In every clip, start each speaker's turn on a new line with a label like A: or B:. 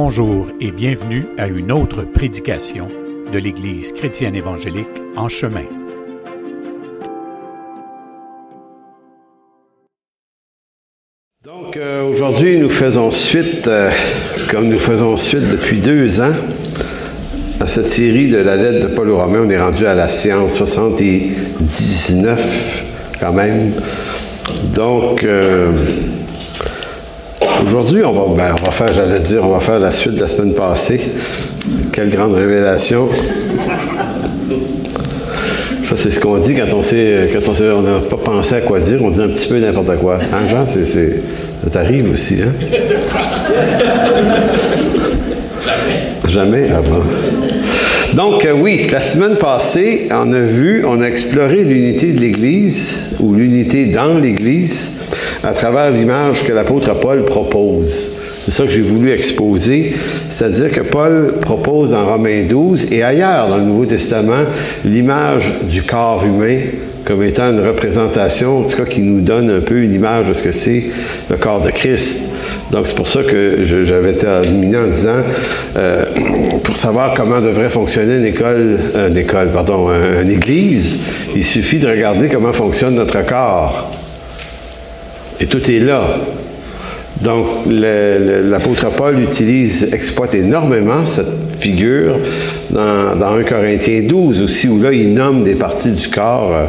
A: bonjour et bienvenue à une autre prédication de l'Église chrétienne évangélique en chemin.
B: Donc euh, aujourd'hui, nous faisons suite, euh, comme nous faisons suite depuis deux ans, à cette série de la lettre de Paul aux Romains. On est rendu à la séance 79 quand même. Donc, euh, Aujourd'hui, on va, ben, on va faire, j'allais dire, on va faire la suite de la semaine passée. Quelle grande révélation. Ça, c'est ce qu'on dit quand on sait, quand on sait, n'a pas pensé à quoi dire, on dit un petit peu n'importe quoi. Hein, Jean, c'est, c'est, ça t'arrive aussi, hein? Jamais. Jamais avant. Donc, euh, oui, la semaine passée, on a vu, on a exploré l'unité de l'Église, ou l'unité dans l'Église, à travers l'image que l'apôtre Paul propose. C'est ça que j'ai voulu exposer, c'est-à-dire que Paul propose dans Romains 12 et ailleurs dans le Nouveau Testament l'image du corps humain comme étant une représentation, en tout cas qui nous donne un peu une image de ce que c'est le corps de Christ. Donc c'est pour ça que j'avais terminé en disant, euh, pour savoir comment devrait fonctionner une école, pardon, une église, il suffit de regarder comment fonctionne notre corps. Et tout est là. Donc, l'apôtre Paul utilise, exploite énormément cette figure dans, dans 1 Corinthiens 12 aussi, où là, il nomme des parties du corps, euh,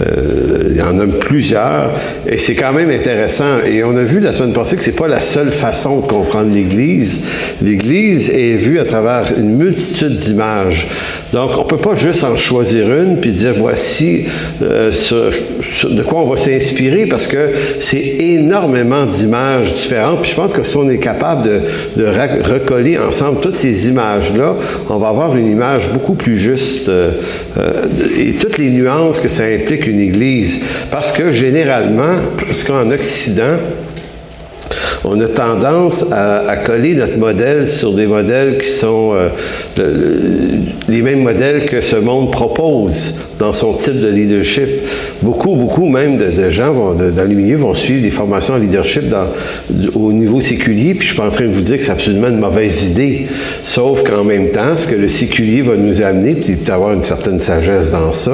B: euh, il en nomme plusieurs, et c'est quand même intéressant. Et on a vu la semaine passée que c'est pas la seule façon de comprendre l'Église. L'Église est vue à travers une multitude d'images. Donc, on peut pas juste en choisir une puis dire voici euh, de quoi on va s'inspirer parce que c'est énormément d'images différentes. Puis je pense que si on est capable de, de recoller ensemble toutes ces images-là, on va avoir une image beaucoup plus juste euh, euh, et toutes les nuances que ça implique une Église. Parce que généralement, en Occident, on a tendance à, coller notre modèle sur des modèles qui sont euh, les mêmes modèles que ce monde propose dans son type de leadership. Beaucoup, beaucoup même de, gens vont, dans le milieu vont suivre des formations en leadership au niveau séculier, puis je suis pas en train de vous dire que c'est absolument une mauvaise idée, sauf qu'en même temps, ce que le séculier va nous amener, puis peut avoir une certaine sagesse dans ça,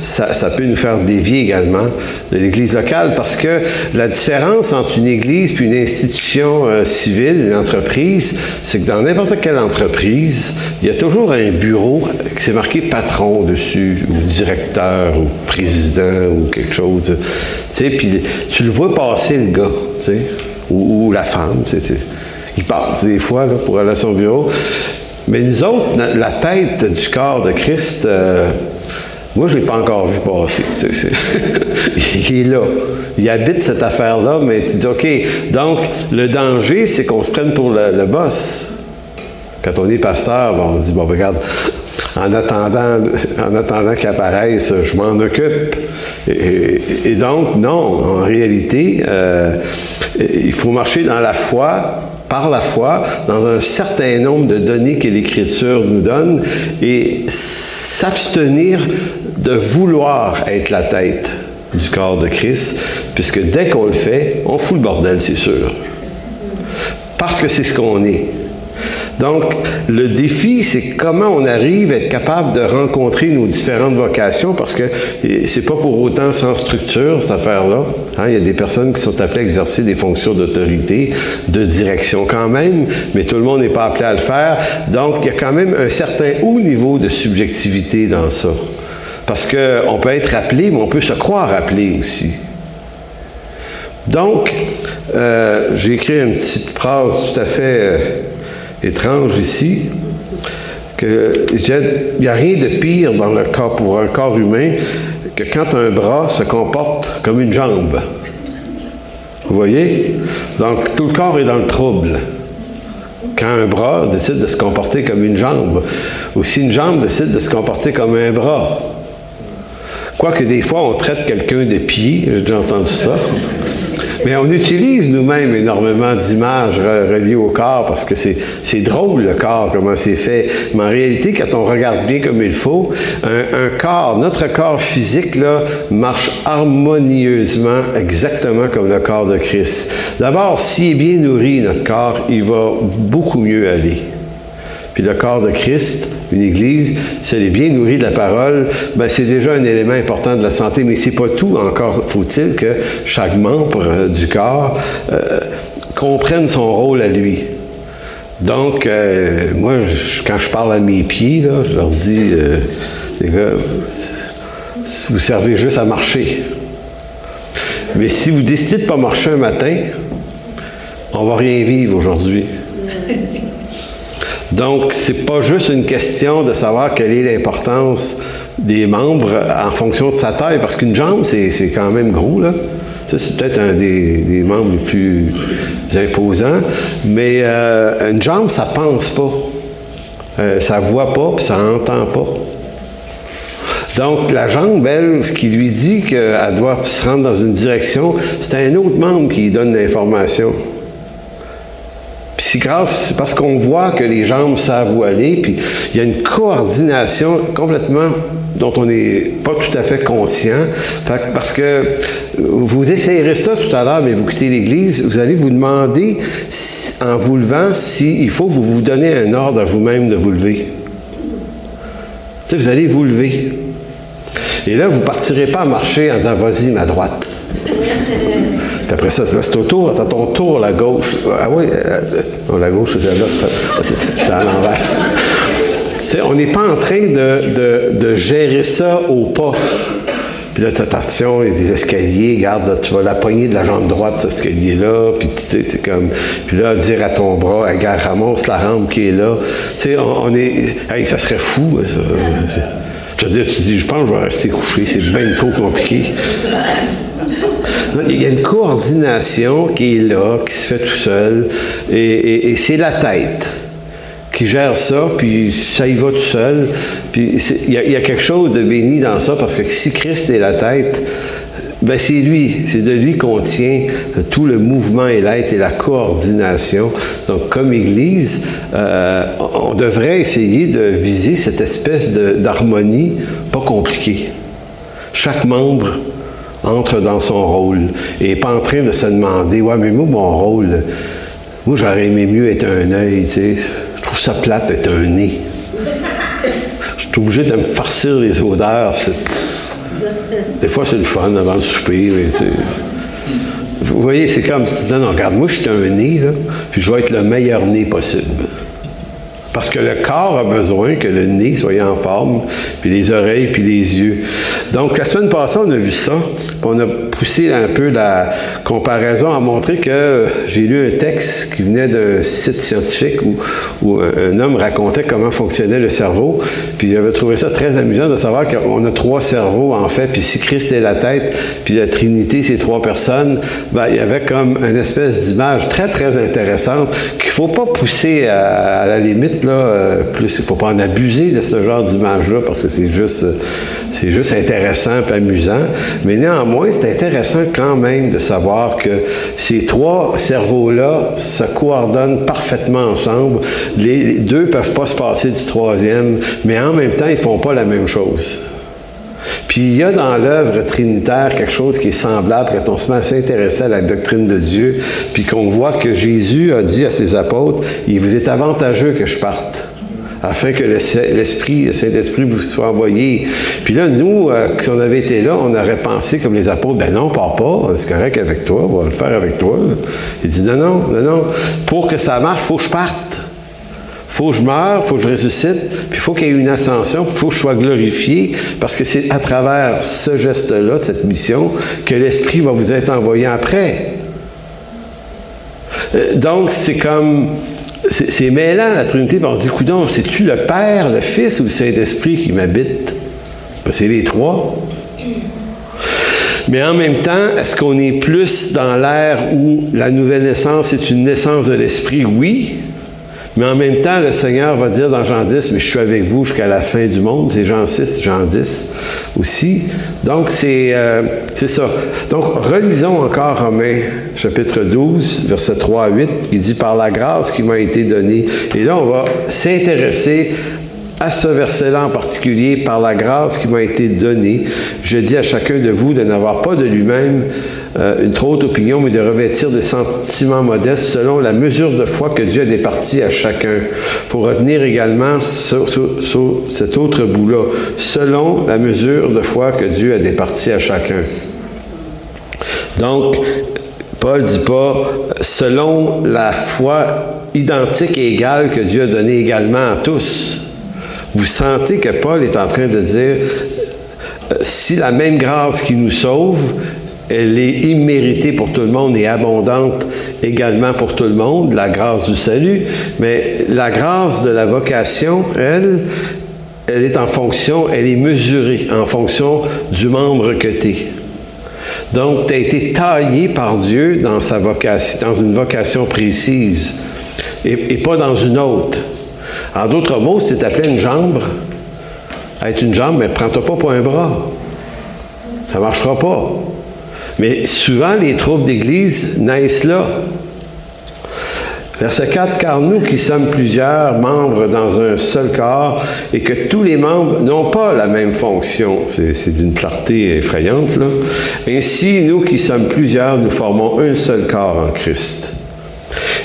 B: ça, ça peut nous faire dévier également de l'Église locale, parce que la différence entre une Église puis une institution euh, civile, une entreprise, c'est que dans n'importe quelle entreprise, il y a toujours un bureau qui s'est marqué patron dessus, ou directeur, ou président, ou quelque chose. Tu puis tu le vois passer, le gars, ou, la femme, tu sais. Il passe des fois pour aller à son bureau. Mais nous autres, la tête du corps de Christ, euh, moi, je ne l'ai pas encore vu passer. il est là. Il habite cette affaire-là, mais tu dis, OK, donc le danger, c'est qu'on se prenne pour le, boss. Quand on est pasteur, on se dit, bon, regarde, en attendant, en attendant qu'il apparaisse, je m'en occupe. Et, donc, non, en réalité, euh, il faut marcher dans la foi, par la foi, dans un certain nombre de données que l'Écriture nous donne et s'abstenir de vouloir être la tête du corps de Christ, puisque dès qu'on le fait, on fout le bordel, c'est sûr. Parce que c'est ce qu'on est. Donc, le défi, c'est comment on arrive à être capable de rencontrer nos différentes vocations, parce que c'est pas pour autant sans structure, cette affaire-là. Hein. Il y a des personnes qui sont appelées à exercer des fonctions d'autorité, de direction quand même, mais tout le monde n'est pas appelé à le faire. Donc, il y a quand même un certain haut niveau de subjectivité dans ça. Parce qu'on peut être appelé, mais on peut se croire appelé aussi. Donc, euh, j'ai écrit une petite phrase tout à fait euh, étrange ici, que il n'y a rien de pire dans le corps pour un corps humain que quand un bras se comporte comme une jambe. Vous voyez? Donc, tout le corps est dans le trouble. Quand un bras décide de se comporter comme une jambe, ou si une jambe décide de se comporter comme un bras, Quoique des fois, on traite quelqu'un de pied, j'ai déjà entendu ça. Mais on utilise nous-mêmes énormément d'images reliées au corps parce que c'est drôle le corps, comment c'est fait. Mais en réalité, quand on regarde bien comme il faut, un, corps, notre corps physique, là, marche harmonieusement, exactement comme le corps de Christ. D'abord, s'il est bien nourri, notre corps, il va beaucoup mieux aller. Puis le corps de Christ, une Église, si elle est bien nourrie de la parole, ben c'est déjà un élément important de la santé, mais c'est pas tout. Encore faut-il que chaque membre euh, du corps euh, comprenne son rôle à lui. Donc, euh, moi, quand je parle à mes pieds, je leur dis, les gars, vous servez juste à marcher. Mais si vous décidez de ne pas marcher un matin, on va rien vivre aujourd'hui. Donc, c'est pas juste une question de savoir quelle est l'importance des membres en fonction de sa taille, parce qu'une jambe, c'est quand même gros, là. Ça, c'est peut-être un des, membres les plus imposants, mais euh, une jambe, ça pense pas. Euh, ça voit pas, puis ça entend pas. Donc, la jambe, elle, ce qui lui dit qu'elle doit se rendre dans une direction, c'est un autre membre qui donne l'information. Grâce, c'est parce qu'on voit que les jambes savent où aller, puis il y a une coordination complètement dont on n'est pas tout à fait conscient. parce que vous essayerez ça tout à l'heure, mais vous quittez l'Église, vous allez vous demander, en vous levant, s'il faut vous vous donner un ordre à vous-même de vous lever. Tu vous allez vous lever. Et là, vous ne partirez pas à marcher en disant, vas-y, ma droite. Puis après ça, c'est au tour, à ton tour, la gauche. Ah oui, euh, non, la gauche, c'est là. C'est à l'envers. on n'est pas en train de, de, gérer ça au pas. Puis là, attention, il y a des escaliers, garde, tu vas la poignée de la jambe droite, cet escalier-là, puis tu sais, c'est comme, puis là, dire à ton bras, gars, ramasse la rampe qui est là. Tu sais, on, est, hey, ça serait fou, ça. Je veux dire, tu dis, je pense que je vais rester couché, c'est bien trop compliqué. Il y a une coordination qui est là, qui se fait tout seul, et, c'est la tête qui gère ça, puis ça y va tout seul. Puis il y, a quelque chose de béni dans ça, parce que si Christ est la tête, ben c'est lui, c'est de lui qu'on tient tout le mouvement et l'être et la coordination. Donc, comme Église, euh, on devrait essayer de viser cette espèce d'harmonie pas compliquée. Chaque membre entre dans son rôle et n'est pas en train de se demander Ouais, mais moi, mon rôle, moi, j'aurais aimé mieux être un œil, tu sais. Je trouve ça plate d'être un nez. Je suis obligé de me farcir les odeurs. Des fois, c'est le fun avant le souper. vous voyez, c'est comme si tu dis Non, regarde, moi, je suis un nez, là, puis je vais être le meilleur nez possible. Parce que le corps a besoin que le nez soit en forme, puis les oreilles, puis les yeux. Donc, la semaine passée, on a vu ça, on a poussé un peu la comparaison à montrer que j'ai lu un texte qui venait d'un site scientifique où, un homme racontait comment fonctionnait le cerveau, puis j'avais trouvé ça très amusant de savoir qu'on a trois cerveaux, en fait, puis si Christ est la tête, puis la Trinité, c'est trois personnes, ben, il y avait comme une espèce d'image très, très intéressante qu'il ne faut pas pousser à la limite euh, plus, il ne faut pas en abuser de ce genre d'image-là parce que c'est juste, c'est juste intéressant et amusant. Mais néanmoins, c'est intéressant quand même de savoir que ces trois cerveaux-là se coordonnent parfaitement ensemble. Les, deux peuvent pas se passer du troisième, mais en même temps, ils font pas la même chose. Puis il y a dans l'œuvre trinitaire quelque chose qui est semblable quand on se met à s'intéresser à la doctrine de Dieu, puis qu'on voit que Jésus a dit à ses apôtres, il vous est avantageux que je parte afin que l'Esprit, le Saint-Esprit vous soit envoyé. Puis là, nous, euh, si on avait été là, on aurait pensé comme les apôtres, ben non, pars pas, c'est correct avec toi, on va le faire avec toi. Il dit, non, non, non, non, pour que ça marche, il faut que je parte faut que je meure, faut que je ressuscite, puis il faut qu'il y ait une ascension, il faut que je sois glorifié, parce que c'est à travers ce geste-là, cette mission, que l'Esprit va vous être envoyé après. Euh, donc, c'est comme. C'est mêlant la Trinité, on se dit, coudon, c'est-tu le Père, le Fils ou le Saint-Esprit qui m'habite? Ben, c'est les trois. Mais en même temps, est-ce qu'on est plus dans l'ère où la nouvelle naissance est une naissance de l'Esprit? Oui. Mais en même temps, le Seigneur va dire dans Jean 10, mais je suis avec vous jusqu'à la fin du monde. C'est Jean 6, Jean 10 aussi. Donc, c'est euh, ça. Donc, relisons encore Romains chapitre 12, verset 3 à 8, qui dit Par la grâce qui m'a été donnée. Et là, on va s'intéresser à ce verset-là en particulier, par la grâce qui m'a été donnée, je dis à chacun de vous de n'avoir pas de lui-même euh, une trop haute opinion, mais de revêtir des sentiments modestes selon la mesure de foi que Dieu a départie à chacun. Il faut retenir également cet autre bout-là, selon la mesure de foi que Dieu a départie à chacun. Donc, Paul dit pas selon la foi identique et égale que Dieu a donnée également à tous. Vous sentez que Paul est en train de dire, si la même grâce qui nous sauve, elle est imméritée pour tout le monde et abondante également pour tout le monde, la grâce du salut, mais la grâce de la vocation, elle, elle est en fonction, elle est mesurée en fonction du membre que tu es. Donc, tu as été taillé par Dieu dans sa vocation, dans une vocation précise et pas dans une autre. En d'autres mots, c'est appelé une jambe. Être une jambe, mais prends-toi pas pour un bras. Ça ne marchera pas. Mais souvent, les troupes d'Église naissent là. Verset 4, car nous qui sommes plusieurs membres dans un seul corps et que tous les membres n'ont pas la même fonction, c'est d'une clarté effrayante. Ainsi, nous qui sommes plusieurs, nous formons un seul corps en Christ.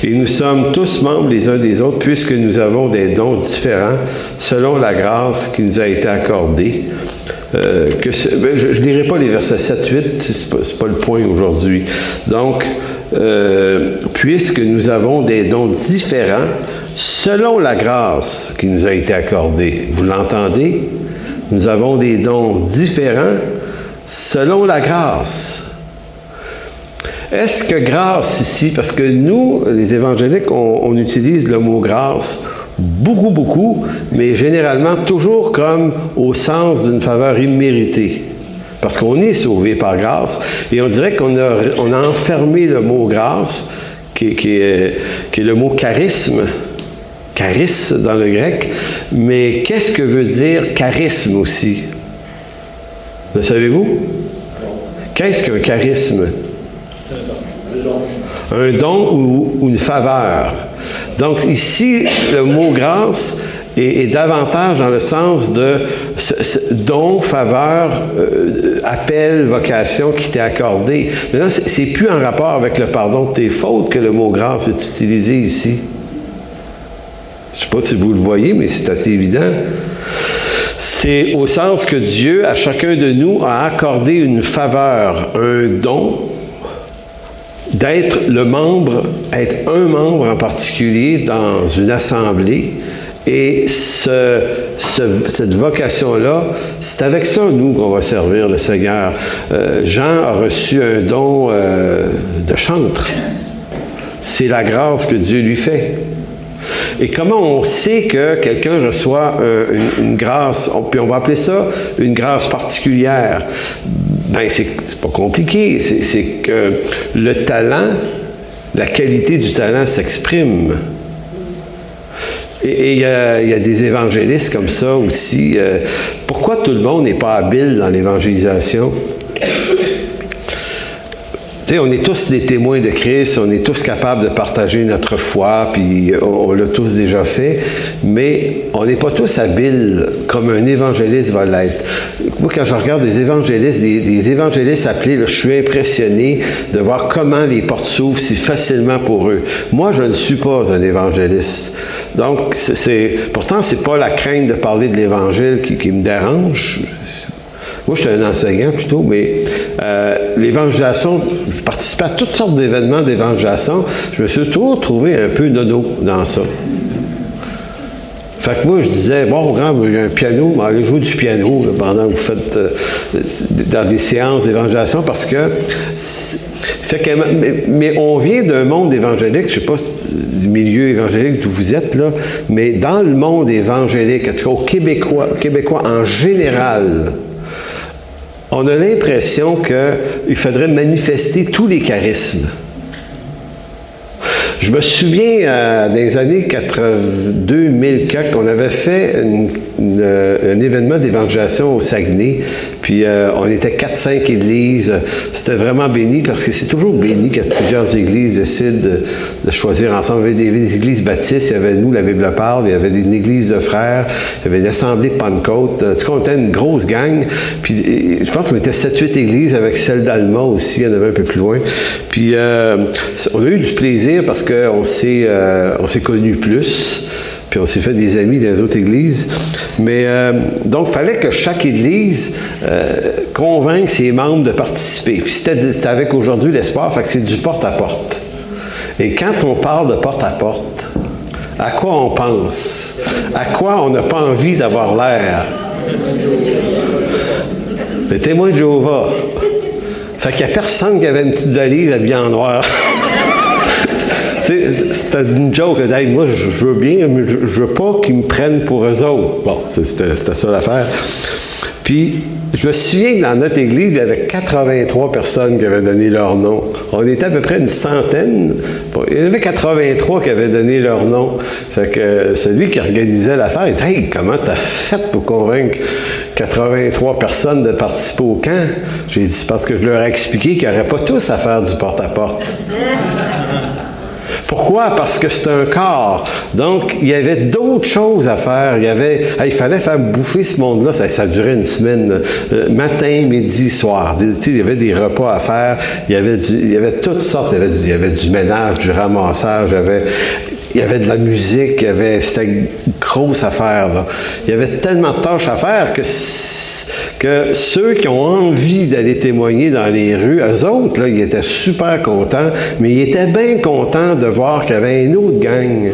B: Et nous sommes tous membres les uns des autres puisque nous avons des dons différents selon la grâce qui nous a été accordée. Euh, ben, je ne lirai pas les versets 7-8, ce n'est pas, le point aujourd'hui. Donc, euh, puisque nous avons des dons différents selon la grâce qui nous a été accordée. Vous l'entendez? Nous avons des dons différents selon la grâce. Est-ce que grâce ici, parce que nous, les évangéliques, on, utilise le mot grâce beaucoup, beaucoup, mais généralement toujours comme au sens d'une faveur imméritée. Parce qu'on est sauvé par grâce, et on dirait qu'on a, on a enfermé le mot grâce, qui, est, qui est le mot charisme, charisme dans le grec, mais qu'est-ce que veut dire charisme aussi? Le savez-vous? Qu'est-ce qu'un charisme? un don ou, une faveur. Donc ici, le mot grâce est, davantage dans le sens de don, faveur, euh, appel, vocation qui t'est accordé. Maintenant, c'est plus en rapport avec le pardon de tes fautes que le mot grâce est utilisé ici. Je ne sais pas si vous le voyez, mais c'est assez évident. C'est au sens que Dieu, à chacun de nous, a accordé une faveur, un don, d'être le membre, être un membre en particulier dans une assemblée. Et ce, cette vocation-là, c'est avec ça, nous, qu'on va servir le Seigneur. Euh, Jean a reçu un don euh, de chantre. C'est la grâce que Dieu lui fait. Et comment on sait que quelqu'un reçoit euh, une, grâce, puis on va appeler ça une grâce particulière? Ben, c'est pas compliqué. C'est que le talent, la qualité du talent s'exprime. Et il y, a des évangélistes comme ça aussi. Euh, pourquoi tout le monde n'est pas habile dans l'évangélisation? On est tous des témoins de Christ, on est tous capables de partager notre foi, puis on, l'a tous déjà fait, mais on n'est pas tous habiles comme un évangéliste va l'être. Moi, quand je regarde des évangélistes, des, évangélistes appelés, je suis impressionné de voir comment les portes s'ouvrent si facilement pour eux. Moi, je ne suis pas un évangéliste. Donc, c'est, pourtant, c'est pas la crainte de parler de l'évangile qui, qui me dérange. Moi, je suis un enseignant plutôt, mais euh, l'évangélisation, je participais à toutes sortes d'événements d'évangélisation. Je me suis toujours trouvé un peu nono dans ça. Fait que moi, je disais, bon, y a un piano, mais allez jouer du piano pendant que vous faites euh, dans des séances d'évangélisation parce que. Fait que mais, on vient d'un monde évangélique, je ne sais pas du milieu évangélique d'où vous êtes, là, mais dans le monde évangélique, en tout cas au Québécois en général, on a l'impression qu'il faudrait manifester tous les charismes. Je me souviens, euh, les années 82 2004, qu'on avait fait un événement d'évangélisation au Saguenay, Puis euh, on était 4-5 églises. C'était vraiment béni parce que c'est toujours béni quand plusieurs églises décident de, choisir ensemble. Il y avait des, églises baptistes, il y avait nous, la Bible parle, il y avait une église de frères, il y avait une assemblée de Pentecôte. En tout cas, on était une grosse gang. Puis je pense qu'on était 7-8 églises avec celle d'Alma aussi, il y en avait un peu plus loin. Puis euh, on a eu du plaisir parce s'est, euh, on s'est connus plus puis on s'est fait des amis dans autres églises. Mais euh, donc, il fallait que chaque église euh, convainque ses membres de participer. Puis c'était avec aujourd'hui l'espoir, fait que c'est du porte-à-porte. Et quand on parle de porte-à-porte, à quoi on pense? À quoi on n'a pas envie d'avoir l'air? Les témoins de Jéhovah. Fait qu'il n'y a personne qui avait une petite valise habillée en noir. c'était une joke. moi, je, veux bien, mais je, veux pas qu'ils me prennent pour eux autres. Bon, c'était ça l'affaire. Puis, je me souviens que dans notre église, il y avait 83 personnes qui avaient donné leur nom. On était à peu près une centaine. il y en avait 83 qui avaient donné leur nom. Fait que celui qui organisait l'affaire, il dit Hey, comment t'as fait pour convaincre 83 personnes de participer au camp? J'ai dit C'est parce que je leur ai expliqué qu'ils n'auraient pas tous à faire du porte-à-porte. porte à porte pourquoi? Parce que c'est un corps. Donc, il y avait d'autres choses à faire. Il, y avait, il fallait faire bouffer ce monde-là. Ça, durait une semaine, euh, matin, midi, soir. il y avait des repas à faire. Il y avait, il y avait toutes sortes. Il y avait, il y avait du ménage, du ramassage. Il il y avait de la musique, il avait, c'était une grosse affaire. Il y avait tellement de tâches à faire que, que ceux qui ont envie d'aller témoigner dans les rues, eux autres, là, ils étaient super contents, mais ils étaient bien contents de voir qu'il y avait une autre gang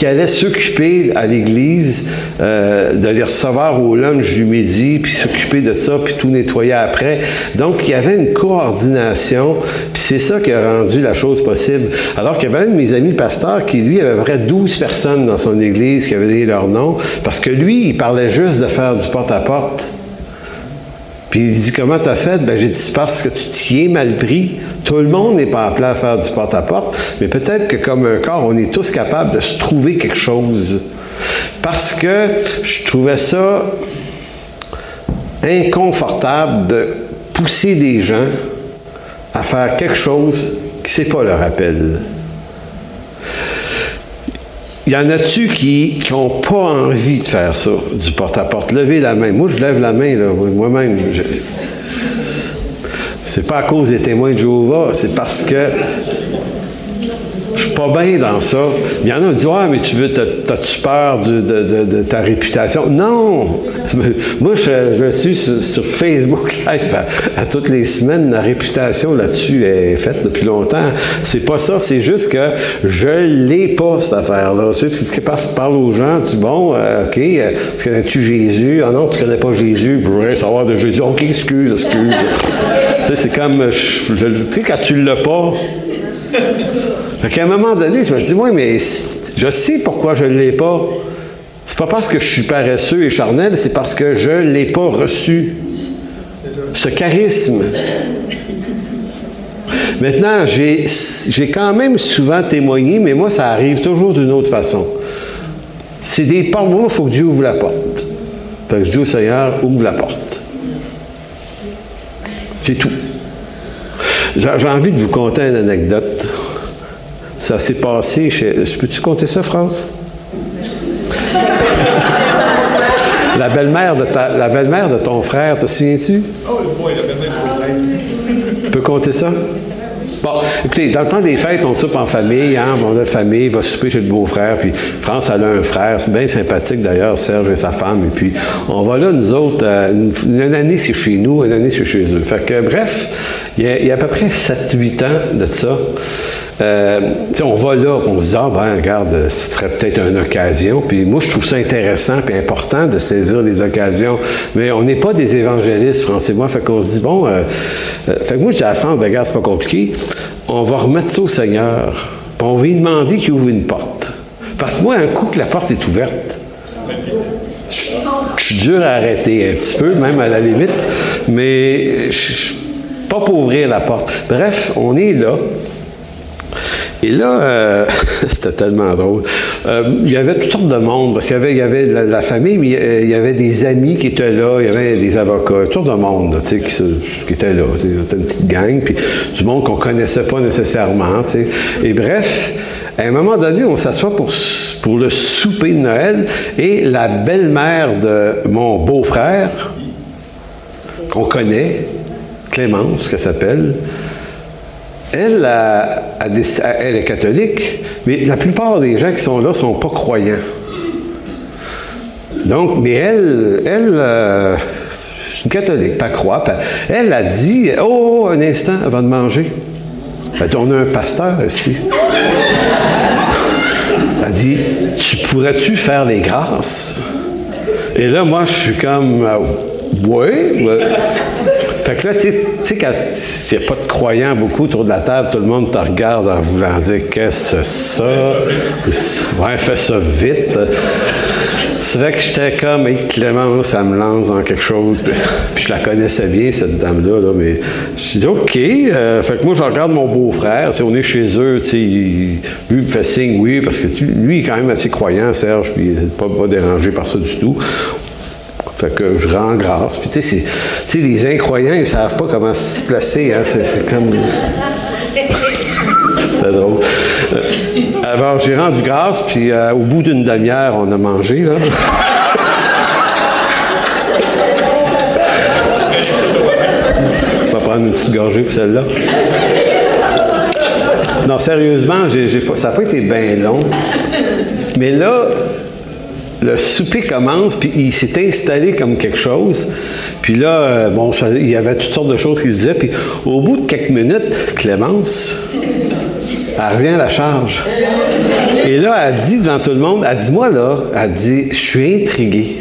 B: qui allait s'occuper à l'église euh, de les recevoir au lunch du midi, puis s'occuper de ça, puis tout nettoyer après. Donc, il y avait une coordination, puis c'est ça qui a rendu la chose possible. Alors qu'il y avait un de mes amis pasteurs qui, lui, avait à peu près 12 personnes dans son église qui avaient donné leur nom, parce que lui, il parlait juste de faire du porte-à-porte. Puis il dit Comment t'as fait? Ben j'ai dit parce que tu t'y es mal pris. Tout le monde n'est pas appelé à faire du porte-à-porte, mais peut-être que comme un corps, on est tous capables de se trouver quelque chose. Parce que je trouvais ça inconfortable de pousser des gens à faire quelque chose qui n'est pas leur appel. Il y en a-tu qui n'ont pas envie de faire ça, du porte-à-porte? Levez la main. Moi, je lève la main, moi-même. C'est pas à cause des témoins de Jéhovah, c'est parce que je suis pas bien dans ça. Il y en a qui disent Ouais, mais tu veux, t'as-tu peur de, ta réputation? Non! Moi, je, suis sur, Facebook Live à, toutes les semaines. La réputation là-dessus est faite depuis longtemps. C'est pas ça, c'est juste que je l'ai pas, cette affaire-là. Tu sais, tu parles aux gens, tu dis Bon, euh, OK, euh, tu connais-tu Jésus? Ah non, tu connais pas Jésus, pour savoir de Jésus. OK, excuse, excuse. tu sais, c'est comme, tu sais, quand tu l'as pas, fait qu'à un moment donné, je me dis, oui, mais je sais pourquoi je ne l'ai pas. C'est pas parce que je suis paresseux et charnel, c'est parce que je ne l'ai pas reçu. Ce charisme. Maintenant, j'ai quand même souvent témoigné, mais moi, ça arrive toujours d'une autre façon. C'est des portes. Moi, il faut que Dieu ouvre la porte. Fait que je dis au Seigneur, ouvre la porte. C'est tout. J'ai envie de vous conter une anecdote. Ça s'est passé chez. Peux-tu compter ça, France? la belle-mère de, la belle-mère de ton frère, te souviens-tu? Oh, le la belle-mère de frère. Tu peux compter ça? Bon, écoutez, dans le temps des fêtes, on soupe en famille, hein, on a famille, va souper chez le beau-frère, puis France, elle a un frère, c'est bien sympathique d'ailleurs, Serge et sa femme, et puis on va là, nous autres, euh, une, année c'est chez nous, une année c'est chez eux. Fait que, bref, il y a, à peu près 7-8 ans de ça. Euh, on va là, on se dit, ah ben, regarde, ce serait peut-être une occasion. Puis moi, je trouve ça intéressant et important de saisir les occasions. Mais on n'est pas des évangélistes, Français moi. Fait qu'on se dit, bon, euh, euh, fait que moi, je France, ben, regarde, c'est pas compliqué. On va remettre ça au Seigneur. Puis on va lui demander qu'il ouvre une porte. Parce que moi, un coup que la porte est ouverte, je, suis dur à arrêter un petit peu, même à la limite, mais je, pas pour ouvrir la porte. Bref, on est là. Et là, euh, c'était tellement drôle. Euh, il y avait toutes sortes de monde, parce qu'il y avait, il y avait la, famille, mais il y avait des amis qui étaient là, il y avait des avocats, toutes sortes de monde sais, qui, étaient là. C'était une petite gang, puis du monde qu'on connaissait pas nécessairement. Et bref, à un moment donné, on s'assoit pour, pour le souper de Noël, et la belle-mère de mon beau-frère, qu'on connaît, Clémence, qu'elle s'appelle, elle, est catholique, mais la plupart des gens qui sont là ne sont pas croyants. Donc, mais elle, elle, euh, catholique, pas croix, elle a dit Oh, un instant avant de manger. On a un pasteur ici. Elle a dit Tu pourrais-tu faire les grâces? Et là, moi, je suis comme euh, Oui. Fait que là, tu sais, quand il n'y a pas de croyants beaucoup autour de la table, tout le monde te regarde en voulant dire Qu'est-ce que c'est ça? Ouais, fais ça vite. C'est vrai que j'étais comme, hey, Clément, ça me lance dans quelque chose. Puis, je la connaissais bien, cette dame-là, là, mais je dit, OK. Euh, fait que moi, je regarde mon beau-frère. On est chez eux, lui, il me fait signe, oui, parce que lui, il est quand même assez croyant, Serge, puis il n'est pas dérangé par ça du tout. Fait que je rends grâce. Puis tu sais, les incroyants, ils savent pas comment se placer. Hein? C'est, comme... C'était drôle. Euh, alors, j'ai rendu grâce, puis euh, au bout d'une demi-heure, on a mangé, là. on va prendre une petite gorgée pour celle-là. Non, sérieusement, ça n'a pas été bien long. Mais là, le souper commence, puis il s'est installé comme quelque chose. Puis là, euh, bon, il y avait toutes sortes de choses qu'il se disaient. Puis au bout de quelques minutes, Clémence, elle revient à la charge. Et là, elle dit devant tout le monde, elle dit, moi là, elle dit, je suis intriguée.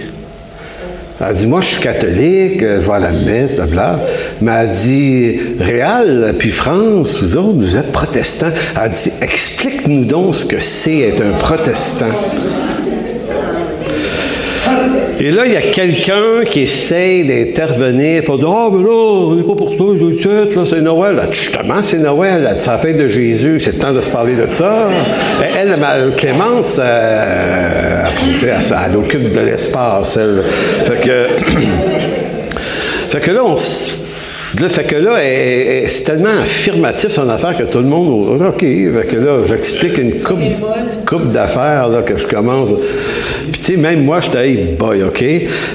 B: Elle dit, moi, je suis catholique, je vais à la messe, blablabla. Mais elle dit, Réal, puis France, vous autres, vous êtes protestants. Elle dit, explique-nous donc ce que c'est être un protestant. Et là, il y a quelqu'un qui essaie d'intervenir pour dire Ah, oh, mais là, on n'est pas pour ça, là, c'est Noël. justement, c'est Noël, c'est la fête de Jésus, c'est le temps de se parler de ça. Elle, Clémence, euh, elle, occupe de l'espace, elle. Fait que, fait que là, on fait que là, c'est tellement affirmatif son affaire que tout le monde. OK. Que là, j'explique une coupe, d'affaires que je commence. Puis, tu sais, même moi, j'étais, hey boy, OK?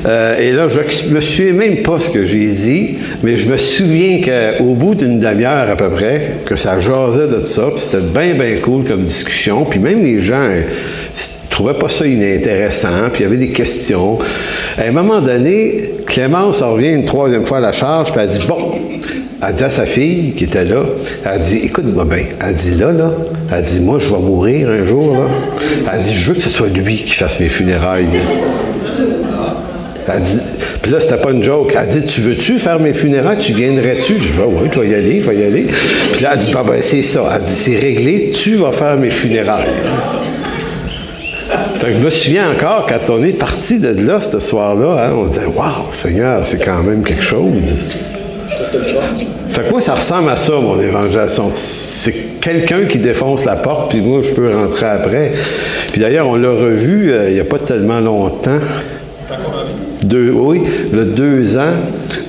B: Euh, et là, je me souviens même pas ce que j'ai dit, mais je me souviens qu'au bout d'une demi-heure à peu près, que ça jasait de ça, puis c'était bien, bien cool comme discussion. Puis même les gens ne trouvaient pas ça inintéressant, puis il y avait des questions. À un moment donné, Clémence revient une troisième fois à la charge, puis elle dit Bon, elle dit à sa fille qui était là, elle dit Écoute-moi bien. Elle dit Là, là, elle dit Moi, je vais mourir un jour, là. Elle dit Je veux que ce soit lui qui fasse mes funérailles. Elle dit, puis là, c'était pas une joke. Elle dit, tu veux-tu faire mes funérailles? Tu viendrais-tu? Je dis, oui, je vais y aller, je vais y aller. Puis là, elle dit, ben, c'est ça. Elle dit, c'est réglé, tu vas faire mes funérailles. Fait que je me souviens encore, quand on est parti de là, ce soir-là, hein, on disait, waouh, Seigneur, c'est quand même quelque chose. Fait que moi, ça ressemble à ça, mon évangélisation. C'est quelqu'un qui défonce la porte, puis moi, je peux rentrer après. Puis d'ailleurs, on l'a revu euh, il n'y a pas tellement longtemps. Deux, oui, le deux ans.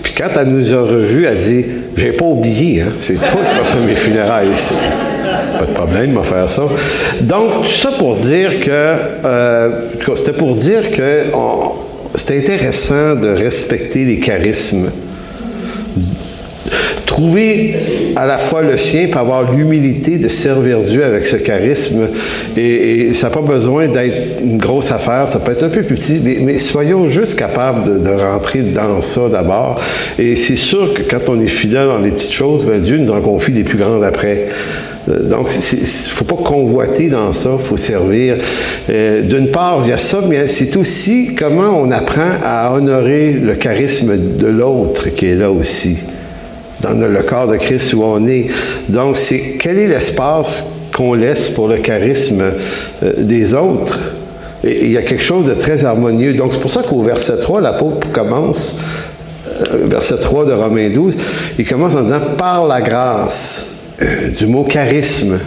B: Puis quand elle nous a revus, elle dit J'ai pas oublié, hein, c'est toi qui vas faire mes funérailles ici. Pas de problème, va faire ça. Donc, tout ça pour dire que, euh, c'était pour dire que c'est intéressant de respecter les charismes trouver à la fois le sien, pour avoir l'humilité de servir Dieu avec ce charisme. Et, ça n'a pas besoin d'être une grosse affaire, ça peut être un peu petit, mais, soyons juste capables de, rentrer dans ça d'abord. Et c'est sûr que quand on est fidèle dans les petites choses, ben, Dieu nous en confie des plus grandes après. Euh, donc, il ne faut pas convoiter dans ça, il faut servir. Euh, d'une part, il y a ça, mais c'est aussi comment on apprend à honorer le charisme de l'autre qui est là aussi dans le corps de Christ où on est. Donc, c'est quel est l'espace qu'on laisse pour le charisme euh, des autres? Il y a quelque chose de très harmonieux. Donc, c'est pour ça qu'au verset 3, l'apôtre commence, verset 3 de Romains 12, il commence en disant par la grâce, euh, du mot charisme.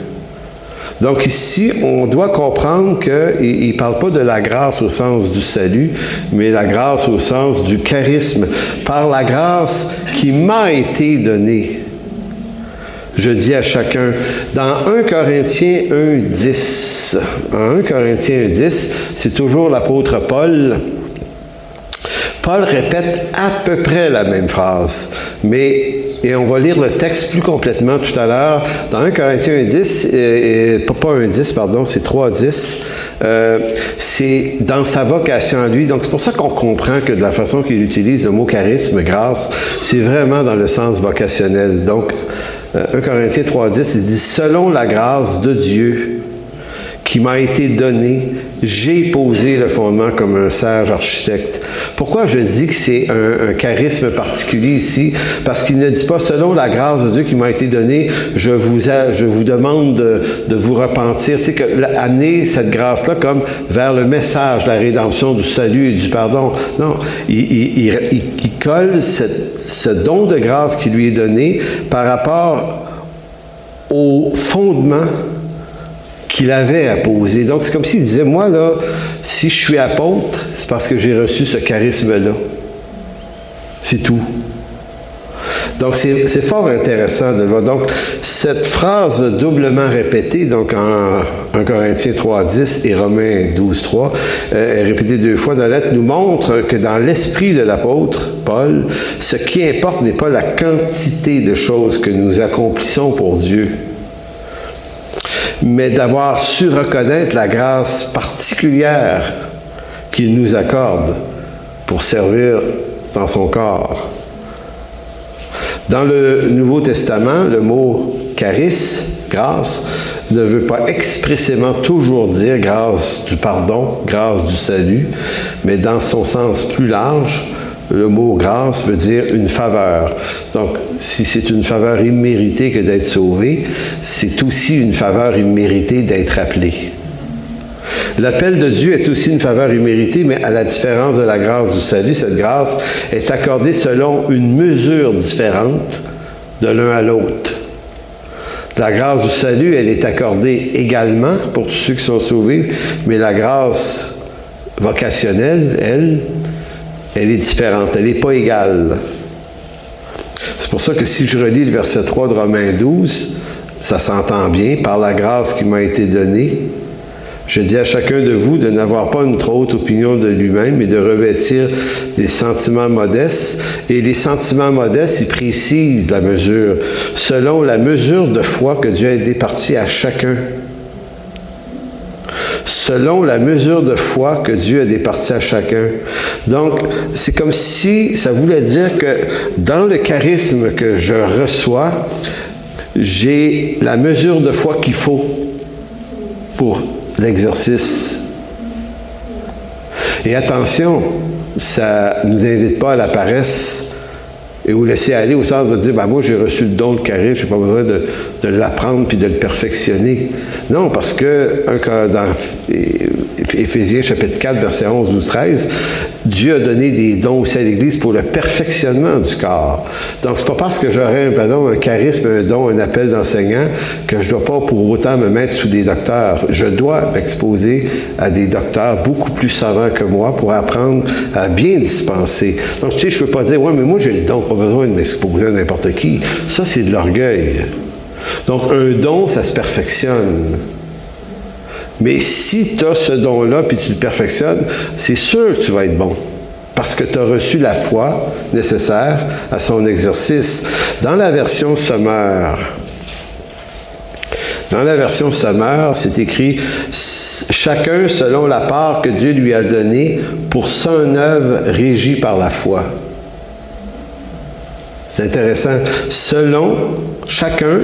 B: Donc ici, on doit comprendre qu'il ne parle pas de la grâce au sens du salut, mais la grâce au sens du charisme. Par la grâce qui m'a été donnée. Je dis à chacun, dans 1 Corinthiens 1, 10, en 1 Corinthiens 1, 10, c'est toujours l'apôtre Paul. Paul répète à peu près la même phrase, mais et on va lire le texte plus complètement tout à l'heure. Dans 1 Corinthiens 10, et, pas 1 10, pardon, c'est 3 10. Euh, c'est dans sa vocation à lui. Donc c'est pour ça qu'on comprend que de la façon qu'il utilise le mot charisme, grâce, c'est vraiment dans le sens vocationnel. Donc 1 euh, Corinthiens 3 10, il dit selon la grâce de Dieu qui m'a été donné, j'ai posé le fondement comme un sage architecte. Pourquoi je dis que c'est un, charisme particulier ici? Parce qu'il ne dit pas, selon la grâce de Dieu qui m'a été donnée, je vous, je vous demande de, vous repentir. Tu sais, que, amener cette grâce-là comme vers le message, la rédemption, du salut et du pardon. Non, il, il colle cette, ce don de grâce qui lui est donné par rapport au fondement qu'il avait à poser. Donc, c'est comme s'il disait, moi, là, si je suis apôtre, c'est parce que j'ai reçu ce charisme-là. C'est tout. Donc, c'est fort intéressant de voir. Donc, cette phrase doublement répétée, donc en 1 Corinthiens 3.10 et Romains 12.3, euh, répétée deux fois dans la lettre, nous montre que dans l'esprit de l'apôtre Paul, ce qui importe n'est pas la quantité de choses que nous accomplissons pour Dieu, mais d'avoir su reconnaître la grâce particulière qu'il nous accorde pour servir dans son corps. Dans le Nouveau Testament, le mot charis, grâce, ne veut pas expressément toujours dire grâce du pardon, grâce du salut, mais dans son sens plus large, le mot grâce veut dire une faveur. Donc, si c'est une faveur imméritée que d'être sauvé, c'est aussi une faveur imméritée d'être appelé. L'appel de Dieu est aussi une faveur imméritée, mais à la différence de la grâce du salut, cette grâce est accordée selon une mesure différente de l'un à l'autre. La grâce du salut, elle est accordée également pour tous ceux qui sont sauvés, mais la grâce vocationnelle, elle, elle est différente, elle n'est pas égale. C'est pour ça que si je relis le verset 3 de Romains 12, ça s'entend bien, par la grâce qui m'a été donnée, je dis à chacun de vous de n'avoir pas une trop haute opinion de lui-même, mais de revêtir des sentiments modestes. Et les sentiments modestes, ils précisent la mesure, selon la mesure de foi que Dieu a départie à chacun selon la mesure de foi que Dieu a départi à chacun. Donc, c'est comme si ça voulait dire que dans le charisme que je reçois, j'ai la mesure de foi qu'il faut pour l'exercice. Et attention, ça ne nous invite pas à la paresse et vous laisser aller au sens de dire, ben moi j'ai reçu le don de charisme, je n'ai pas besoin de, de l'apprendre puis de le perfectionner. Non, parce que dans Éphésiens chapitre 4, verset 11, 12, 13, Dieu a donné des dons aussi à l'Église pour le perfectionnement du corps. Donc, c'est pas parce que j'aurais pardon, un charisme, un don, un appel d'enseignant que je ne dois pas pour autant me mettre sous des docteurs. Je dois m'exposer à des docteurs beaucoup plus savants que moi pour apprendre à bien dispenser. Donc, tu sais, je ne peux pas dire, ouais, mais moi j'ai le don, besoin de m'exposer à n'importe qui. Ça, c'est de l'orgueil. Donc, un don, ça se perfectionne. Mais si tu as ce don-là puis tu le perfectionnes, c'est sûr que tu vas être bon. Parce que tu as reçu la foi nécessaire à son exercice. Dans la version sommaire, dans la version sommaire, c'est écrit chacun selon la part que Dieu lui a donnée pour son œuvre régie par la foi. C'est intéressant. Selon chacun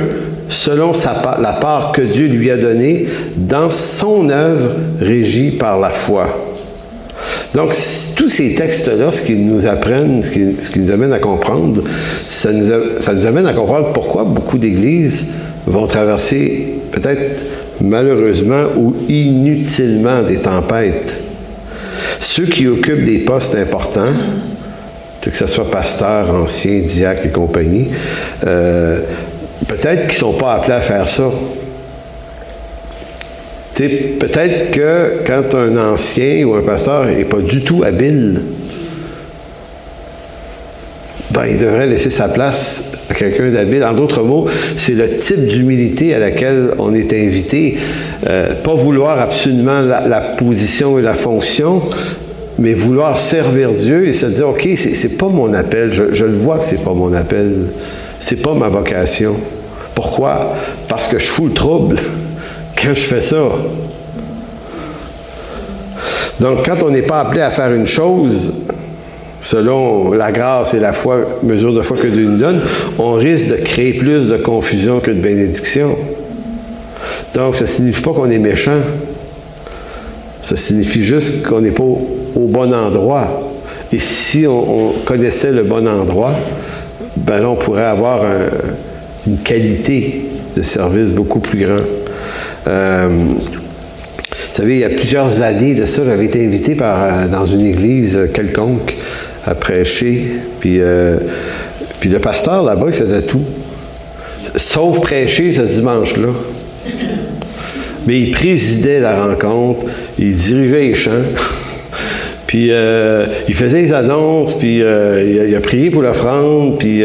B: selon sa, la part que Dieu lui a donnée dans son œuvre régie par la foi. Donc, tous ces textes-là, ce qu'ils nous apprennent, ce qui, nous amène à comprendre, ça nous amène à comprendre pourquoi beaucoup d'églises vont traverser, peut-être malheureusement ou inutilement, des tempêtes. Ceux qui occupent des postes importants, que ce soit pasteur, ancien, diacre et compagnie, euh, Peut-être qu'ils ne sont pas appelés à faire ça. Peut-être que quand un ancien ou un pasteur n'est pas du tout habile, ben, il devrait laisser sa place à quelqu'un d'habile. En d'autres mots, c'est le type d'humilité à laquelle on est invité. Euh, pas vouloir absolument la, position et la fonction, mais vouloir servir Dieu et se dire, OK, c'est pas mon appel. Je, le vois que c'est pas mon appel. C'est pas ma vocation. Pourquoi? Parce que je fous le trouble quand je fais ça. Donc, quand on n'est pas appelé à faire une chose, selon la grâce et la foi, mesure de foi que Dieu nous donne, on risque de créer plus de confusion que de bénédiction. Donc, ça ne signifie pas qu'on est méchant. Ça signifie juste qu'on n'est pas au, bon endroit. Et si on, connaissait le bon endroit, ben là, on pourrait avoir une qualité de service beaucoup plus grande. Euh, vous savez, il y a plusieurs années de ça, j'avais été invité par, euh, dans une église quelconque à prêcher. Puis, euh, puis le pasteur là-bas, il faisait tout. Sauf prêcher ce dimanche-là. Mais il présidait la rencontre, il dirigeait les chants. Puis euh, il faisait les annonces, puis euh, il, a, prié pour l'offrande, puis,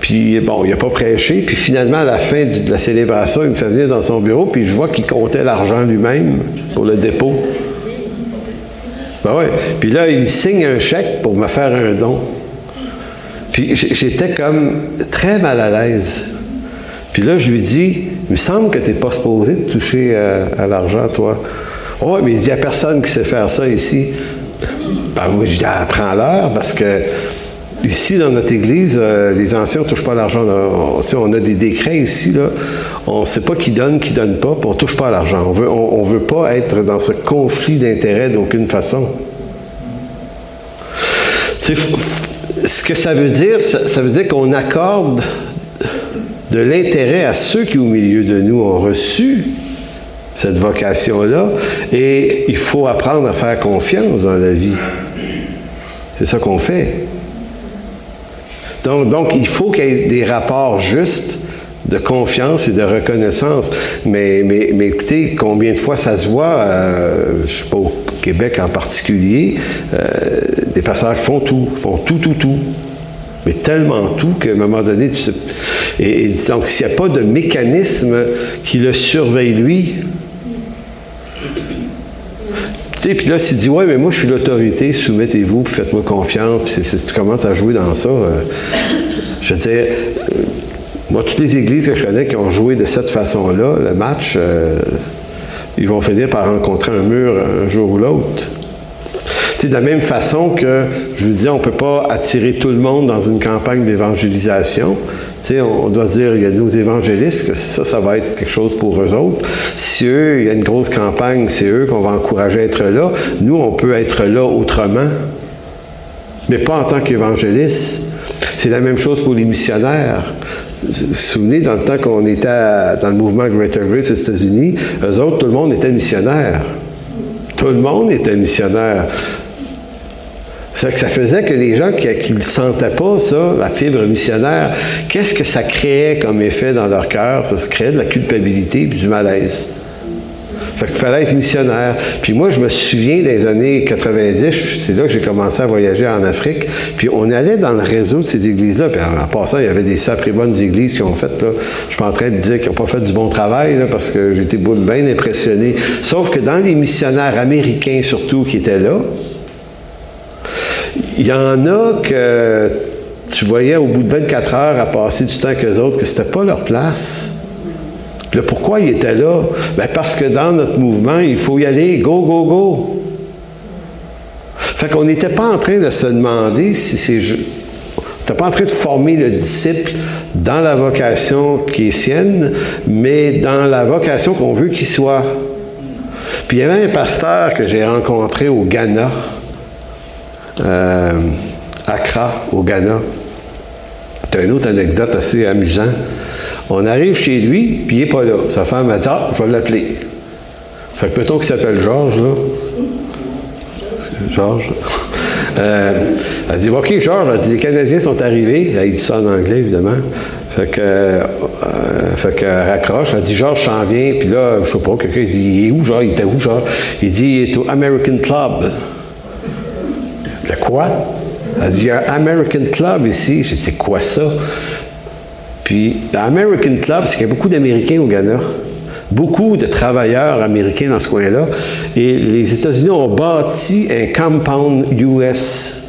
B: puis bon, il n'a pas prêché. Puis finalement, à la fin de la célébration, il me fait venir dans son bureau, puis je vois qu'il comptait l'argent lui-même pour le dépôt. Ben ouais. Puis là, il me signe un chèque pour me faire un don. Puis j'étais comme très mal à l'aise. Puis là, je lui dis, il me semble que tu n'es pas supposé de toucher euh, à, l'argent, toi. Oh, mais il n'y a personne qui sait faire ça ici. Ben moi, je dis, apprends-leur, parce que Ici, dans notre Église, euh, les anciens ne touchent pas à l'argent. On, a des décrets ici. Là. On ne sait pas qui donne, qui ne donne pas, puis on ne touche pas à l'argent. On veut, on, veut pas être dans ce conflit d'intérêts d'aucune façon. ce que ça veut dire, ça, veut dire qu'on accorde de l'intérêt à ceux qui, au milieu de nous, ont reçu cette vocation-là, et il faut apprendre à faire confiance dans la vie. C'est ça qu'on fait. Donc, il faut qu'il y ait des rapports justes de confiance et de reconnaissance. Mais, mais, mais écoutez, combien de fois ça se voit, euh, je ne sais pas au Québec en particulier, euh, des pasteurs qui font tout, font tout, tout, tout. Mais tellement tout qu'à un moment donné, tu sais, et, donc s'il n'y a pas de mécanisme qui le surveille lui, puis là, s'il dit, ouais, mais moi, je suis l'autorité, soumettez-vous, faites-moi confiance, puis tu commences à jouer dans ça. Euh, je veux dire, euh, moi, toutes les églises que je connais qui ont joué de cette façon-là, le match, euh, ils vont finir par rencontrer un mur un jour ou l'autre. De la même façon que, je vous dis, on ne peut pas attirer tout le monde dans une campagne d'évangélisation on, doit dire, il y a nos évangélistes, que ça, ça va être quelque chose pour eux autres. Si eux, il y a une grosse campagne, c'est eux qu'on va encourager à être là. Nous, on peut être là autrement, mais pas en tant qu'évangéliste. C'est la même chose pour les missionnaires. Vous vous souvenez, dans le temps qu'on était dans le mouvement Greater Grace aux États-Unis, eux autres, tout le monde était missionnaire. Tout le monde était missionnaire. Ça, ça faisait que les gens qui ne sentaient pas, ça, la fibre missionnaire, qu'est-ce que ça créait comme effet dans leur cœur? Ça, créait de la culpabilité et du malaise. Fait qu'il fallait être missionnaire. Puis moi, je me souviens des années 90, c'est là que j'ai commencé à voyager en Afrique. Puis on allait dans le réseau de ces églises-là. Puis en, passant, il y avait des sacrées bonnes églises qui ont fait, là, je suis pas en train de dire qu'ils n'ont pas fait du bon travail, parce que j'étais bien impressionné. Sauf que dans les missionnaires américains, surtout, qui étaient là, il y en a que tu voyais au bout de 24 heures à passer du temps qu'eux autres, que c'était pas leur place. Le pourquoi ils étaient là? Ben parce que dans notre mouvement, il faut y aller, go, go, go. Fait qu'on n'était pas en train de se demander si c'est. On n'était pas en train de former le disciple dans la vocation qui est sienne, mais dans la vocation qu'on veut qu'il soit. Puis il y avait un pasteur que j'ai rencontré au Ghana, euh, Accra, au Ghana. C'est une autre anecdote assez amusante. On arrive chez lui, puis il n'est pas là. Sa femme a dit Ah, je vais l'appeler. Fait que peut-on qu'il s'appelle Georges, là Georges. Euh, elle dit OK, Georges, les Canadiens sont arrivés. Elle dit ça en anglais, évidemment. Fait que, euh, fait que raccroche, elle dit Georges s'en vient, puis là, je sais pas, quelqu'un dit Il est où, genre Il était où, genre Il dit Il est au American Club. Le quoi? Elle dit Il y a un American Club ici. J'ai dit C'est quoi ça? Puis, l'American Club, c'est qu'il y a beaucoup d'Américains au Ghana beaucoup de travailleurs américains dans ce coin-là. Et les États-Unis ont bâti un compound US.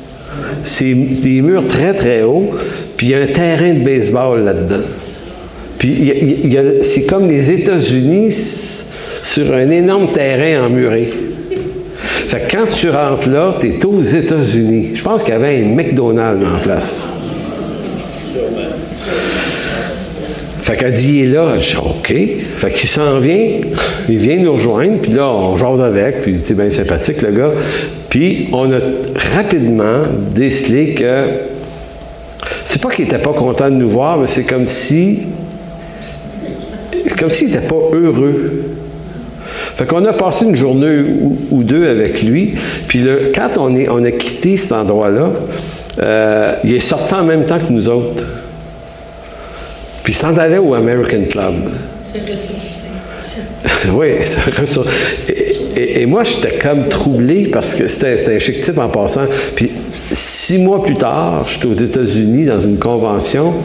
B: C'est des murs très, très hauts, puis il y a un terrain de baseball là-dedans. Puis c'est comme les États-Unis sur un énorme terrain emmuré. Quand tu rentres là, tu es aux États-Unis. Je pense qu'il y avait un McDonald's en place. Fait qu'elle dit, il est là. Je dis, OK. Fait qu'il s'en vient, il vient nous rejoindre, puis là, on jase avec, puis c'est bien sympathique, le gars. Puis on a rapidement décelé que c'est pas qu'il n'était pas content de nous voir, mais c'est comme si. Comme s'il n'était pas heureux. Fait qu'on a passé une journée ou, deux avec lui. Puis le, quand on, est, on a quitté cet endroit-là, euh, il est sorti en même temps que nous autres. Puis il s'en allait au American Club. C'est ressourcé. oui, c'est ressourcé. Et, moi, j'étais comme troublé parce que c'était un chic type en passant. Puis six mois plus tard, j'étais aux États-Unis dans une convention.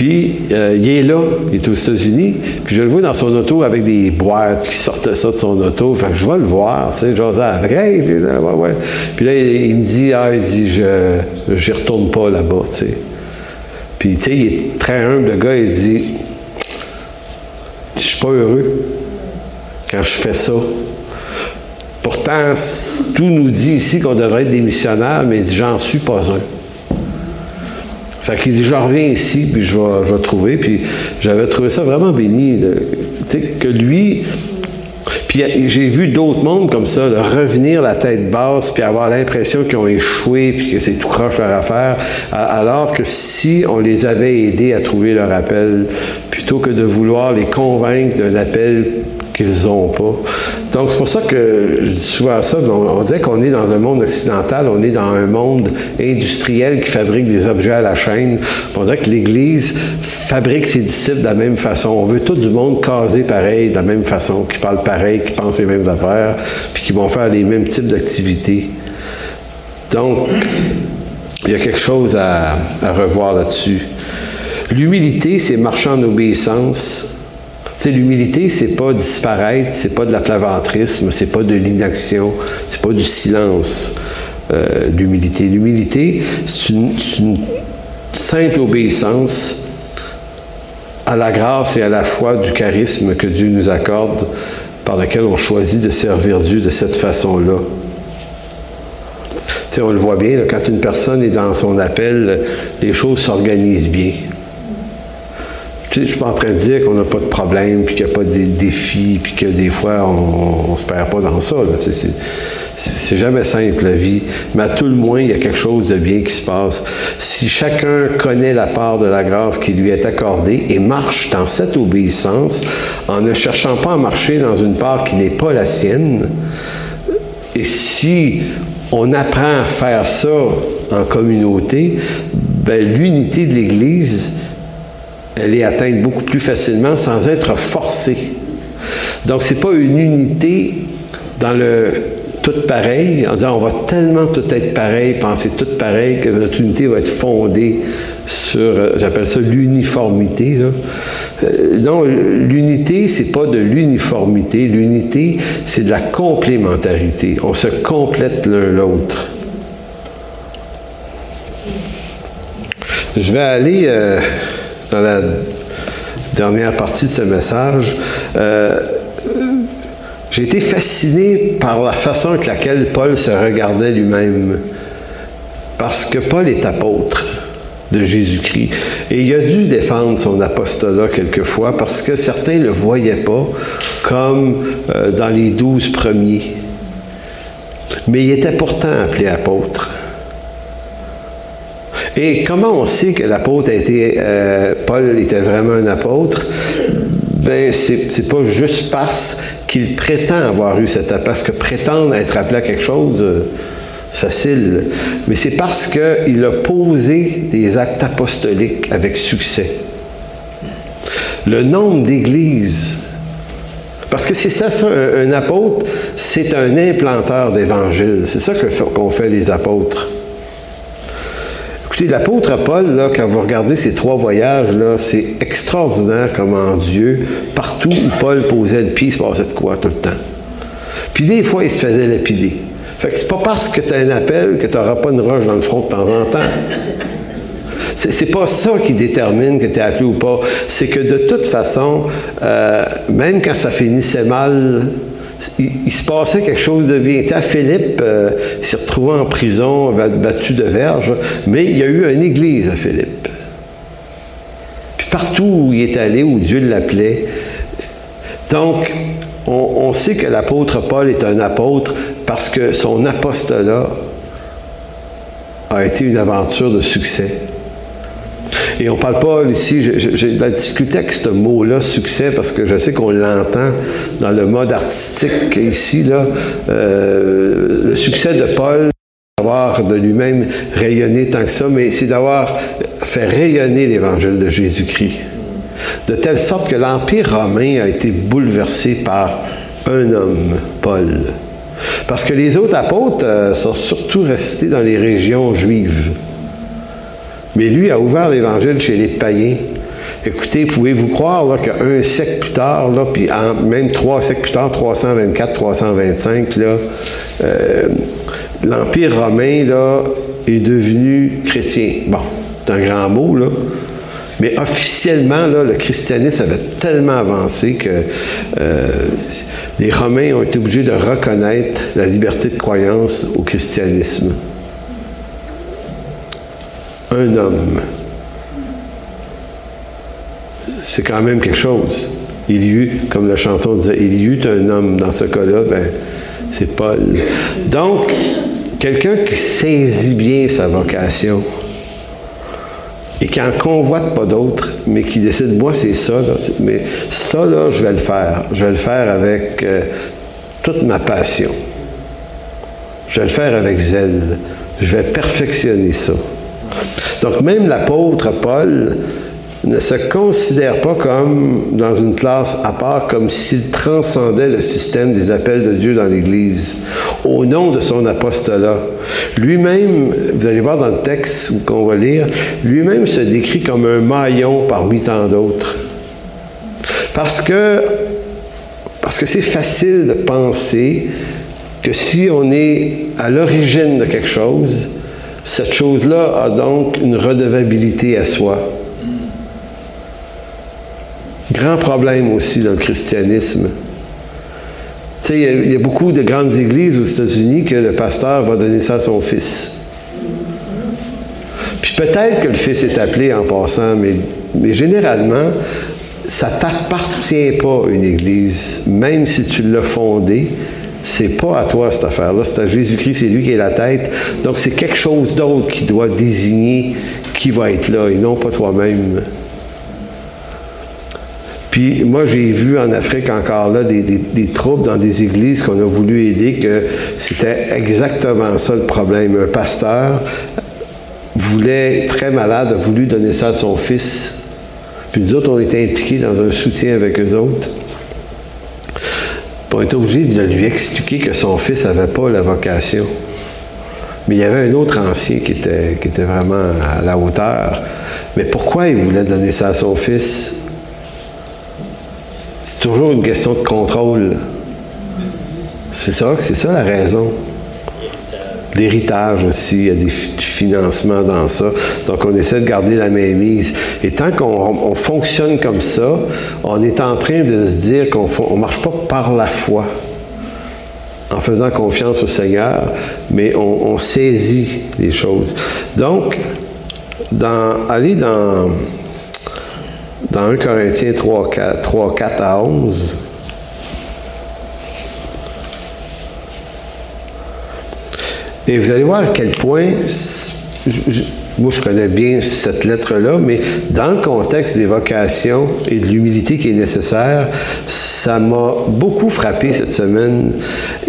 B: Puis euh, il est là, il est aux États-Unis. Puis je le vois dans son auto avec des boîtes qui sortaient ça de son auto. Fait que je vais le voir, tu sais, genre ouais, ouais. Puis là, il, me dit, ah, il dit, je n'y retourne pas là-bas, tu sais. Puis, tu sais, il est très humble, le gars, il dit Je suis pas heureux quand je fais ça. Pourtant, tout nous dit ici qu'on devrait être des missionnaires, mais j'en suis pas un. Fait qu'il dit, je reviens ici, puis je vais, trouver. Puis j'avais trouvé ça vraiment béni. Tu sais, que lui, puis j'ai vu d'autres mondes comme ça, revenir la tête basse, puis avoir l'impression qu'ils ont échoué, puis que c'est tout croche leur affaire, alors que si on les avait aidés à trouver leur appel, plutôt que de vouloir les convaincre d'un appel qu'ils n'ont pas. Donc, c'est pour ça que je dis souvent ça, on, dit qu'on est dans un monde occidental, on est dans un monde industriel qui fabrique des objets à la chaîne. On dirait que l'Église fabrique ses disciples de la même façon. On veut tout du monde caser pareil, de la même façon, qui parle pareil, qui pense les mêmes affaires, puis qui vont faire les mêmes types d'activités. Donc, il y a quelque chose à, à revoir là-dessus. L'humilité, c'est marcher en obéissance sais, l'humilité, c'est pas disparaître, c'est pas de la plaventrisme, c'est pas de l'inaction, c'est pas du silence. Euh, l'humilité. L'humilité, c'est une, simple obéissance à la grâce et à la foi du charisme que Dieu nous accorde, par lequel on choisit de servir Dieu de cette façon-là. on le voit bien, quand une personne est dans son appel, les choses s'organisent bien. Je ne suis pas en train de dire qu'on n'a pas de problème, puis qu'il n'y a pas de défis, puis que des fois, on ne se perd pas dans ça. C'est jamais simple, la vie. Mais à tout le moins, il y a quelque chose de bien qui se passe. Si chacun connaît la part de la grâce qui lui est accordée et marche dans cette obéissance, en ne cherchant pas à marcher dans une part qui n'est pas la sienne, et si on apprend à faire ça en communauté, ben, l'unité de l'Église, elle est atteinte beaucoup plus facilement sans être forcée. Donc, ce n'est pas une unité dans le tout pareil, en disant on va tellement tout être pareil, penser tout pareil, que notre unité va être fondée sur, euh, j'appelle ça l'uniformité. Euh, non, l'unité, c'est pas de l'uniformité. L'unité, c'est de la complémentarité. On se complète l'un l'autre. Je vais aller. Euh, dans la dernière partie de ce message, euh, j'ai été fasciné par la façon avec laquelle Paul se regardait lui-même. Parce que Paul est apôtre de Jésus-Christ. Et il a dû défendre son apostolat quelquefois parce que certains ne le voyaient pas comme euh, dans les douze premiers. Mais il était pourtant appelé apôtre. Et comment on sait que l'apôtre euh, Paul était vraiment un apôtre? Ben, c'est pas juste parce qu'il prétend avoir eu cet appel, parce que prétendre être appelé à quelque chose, euh, c'est facile, mais c'est parce qu'il a posé des actes apostoliques avec succès. le nombre d'églises. Parce que c'est ça, ça un, apôtre, c'est un implanteur d'évangile. C'est ça qu'ont fait les apôtres. Écoutez, l'apôtre Paul, là, quand vous regardez ces trois voyages, là, c'est extraordinaire comment Dieu, partout où Paul posait le pied, il se passait de quoi tout le temps. Puis des fois, il se faisait lapider. Fait que c'est pas parce que tu as un appel que tu n'auras pas une roche dans le front de temps en temps. C'est pas ça qui détermine que tu es appelé ou pas. C'est que de toute façon, euh, même quand ça finissait mal, il, se passait quelque chose de bien. Philippe euh, s'est retrouvé en prison, battu de verge, mais il y a eu une église à Philippe. Puis partout où il est allé, où Dieu l'appelait. Donc, on, sait que l'apôtre Paul est un apôtre parce que son apostolat a été une aventure de succès. Et on parle pas ici, j'ai de la difficulté avec ce mot-là, succès, parce que je sais qu'on l'entend dans le mode artistique ici, là. Euh, le succès de Paul, d'avoir de lui-même rayonné tant que ça, mais c'est d'avoir fait rayonner l'évangile de Jésus-Christ. De telle sorte que l'Empire romain a été bouleversé par un homme, Paul. Parce que les autres apôtres euh, sont surtout restés dans les régions juives. Mais lui a ouvert l'Évangile chez les païens. Écoutez, pouvez-vous croire qu'un siècle plus tard, là, puis même trois siècles plus tard, 324, 325, là, euh, l'Empire romain là, est devenu chrétien. Bon, c'est un grand mot, là. Mais officiellement, là, le christianisme avait tellement avancé que euh, les Romains ont été obligés de reconnaître la liberté de croyance au christianisme un homme. C'est quand même quelque chose. Il y eut, comme la chanson disait, il y eut un homme. Dans ce cas-là, ben, c'est Paul. Donc, quelqu'un qui saisit bien sa vocation et qui en convoite pas d'autres, mais qui décide, moi, c'est ça, mais ça, là, je vais le faire. Je vais le faire avec euh, toute ma passion. Je vais le faire avec zèle. Je vais perfectionner ça. Donc même l'apôtre Paul ne se considère pas comme dans une classe à part, comme s'il transcendait le système des appels de Dieu dans l'Église, au nom de son apostolat. Lui-même, vous allez voir dans le texte qu'on va lire, lui-même se décrit comme un maillon parmi tant d'autres. Parce que parce que c'est facile de penser que si on est à l'origine de quelque chose, cette chose-là a donc une redevabilité à soi. Grand problème aussi dans le christianisme. Tu sais, il y, a beaucoup de grandes églises aux États-Unis que le pasteur va donner ça à son fils. Puis peut-être que le fils est appelé en passant, mais, généralement, ça t'appartient pas une église, même si tu l'as fondée c'est pas à toi cette affaire-là, c'est à Jésus-Christ, c'est lui qui est la tête. Donc c'est quelque chose d'autre qui doit désigner qui va être là et non pas toi-même. Puis moi, j'ai vu en Afrique encore là des, des, dans des églises qu'on a voulu aider, que c'était exactement ça le problème. Un pasteur voulait, très malade, a voulu donner ça à son fils. Puis nous autres, on était impliqués dans un soutien avec eux autres on était obligé de lui expliquer que son fils n'avait pas la vocation. Mais il y avait un autre ancien qui était, qui était vraiment à la hauteur. Mais pourquoi il voulait donner ça à son fils? C'est toujours une question de contrôle. C'est ça, c'est ça la raison. L'héritage aussi, il y a des, du financement dans ça. Donc, on essaie de garder la mise. Et tant qu'on fonctionne comme ça, on est en train de se dire qu'on ne marche pas par la foi, en faisant confiance au Seigneur, mais on, saisit les choses. Donc, dans, dans, dans 1 Corinthiens 3, 4, 3, 4 à 11, Et vous allez voir à quel point, moi je connais bien cette lettre-là, mais dans le contexte des vocations et de l'humilité qui est nécessaire, ça m'a beaucoup frappé cette semaine.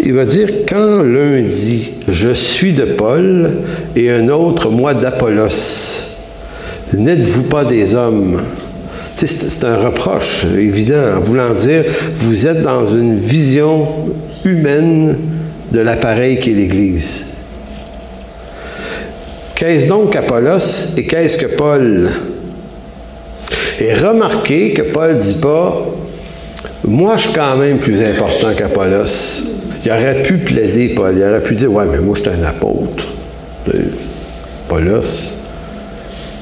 B: Il va dire, quand l'un dit, je suis de Paul, et un autre, moi d'Apollos, n'êtes-vous pas des hommes? C'est un reproche évident en voulant dire, vous êtes dans une vision humaine de l'appareil qu'est l'Église. Qu'est-ce donc qu'Apollos et qu'est-ce que Paul? Et remarquez que Paul ne dit pas, moi je suis quand même plus important qu'Apollos. Il aurait pu plaider, Paul. Il aurait pu dire, ouais, mais moi je suis un apôtre. Apollos,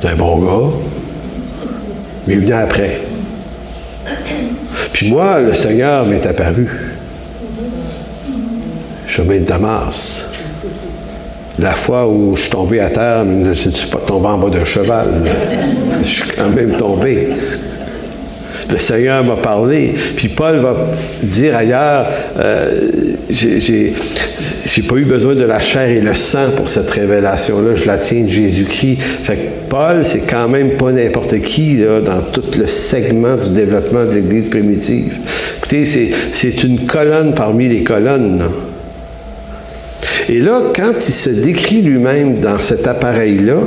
B: c'est un bon gars. Mais il vient après. Puis moi, le Seigneur m'est apparu. Chemin de Damas. La fois où je suis tombé à terre, je ne suis pas tombé en bas d'un cheval. Je suis quand même tombé. Le Seigneur m'a parlé. Puis Paul va dire ailleurs, euh, j'ai pas eu besoin de la chair et le sang pour cette révélation-là. Je la tiens de Jésus-Christ. Fait que Paul, c'est quand même pas n'importe qui dans tout le segment du développement de l'Église primitive. Écoutez, c'est une colonne parmi les colonnes. Et là, quand il se décrit lui-même dans cet appareil-là,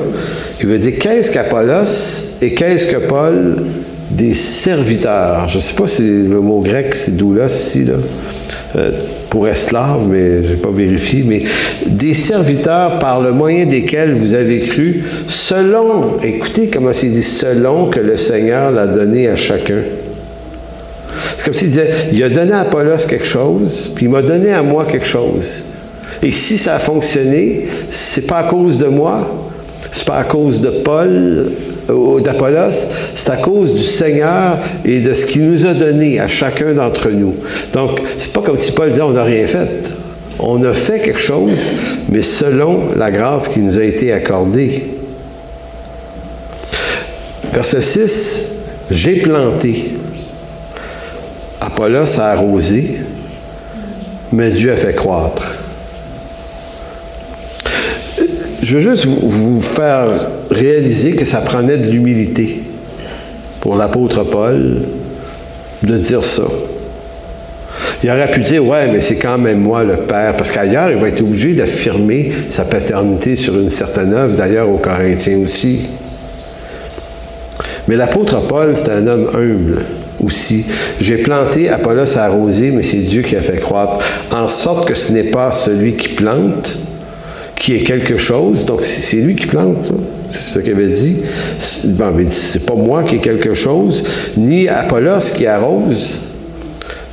B: il veut dire qu'est-ce qu'Apollos et qu'est-ce que Paul des serviteurs? Je ne sais pas si le mot grec, c'est doulos ici, là, euh, pour esclave, mais je n'ai pas vérifié, mais des serviteurs par le moyen desquels vous avez cru, selon, écoutez comment c'est dit, selon que le Seigneur l'a donné à chacun. C'est comme s'il disait, il a donné à Apollos quelque chose, puis il m'a donné à moi quelque chose. Et si ça a fonctionné, c'est pas à cause de moi, c'est pas à cause de Paul ou d'Apollos, c'est à cause du Seigneur et de ce qu'il nous a donné à chacun d'entre nous. Donc, c'est pas comme si Paul disait on n'a rien fait. On a fait quelque chose, mais selon la grâce qui nous a été accordée. Verset 6, j'ai planté. Apollos a arrosé, mais Dieu a fait croître. Je veux juste vous, faire réaliser que ça prenait de l'humilité pour l'apôtre Paul de dire ça. Il aurait pu dire, ouais, mais c'est quand même moi le Père, parce qu'ailleurs, il va être obligé d'affirmer sa paternité sur une certaine œuvre, d'ailleurs aux Corinthiens aussi. Mais l'apôtre Paul, c'est un homme humble aussi. J'ai planté, Apollos a arrosé, mais c'est Dieu qui a fait croître, en sorte que ce n'est pas celui qui plante, qui est quelque chose. Donc, c'est lui qui plante, c'est ce qu'il avait dit. Bon, c'est pas moi qui ai quelque chose, ni Apollos qui arrose,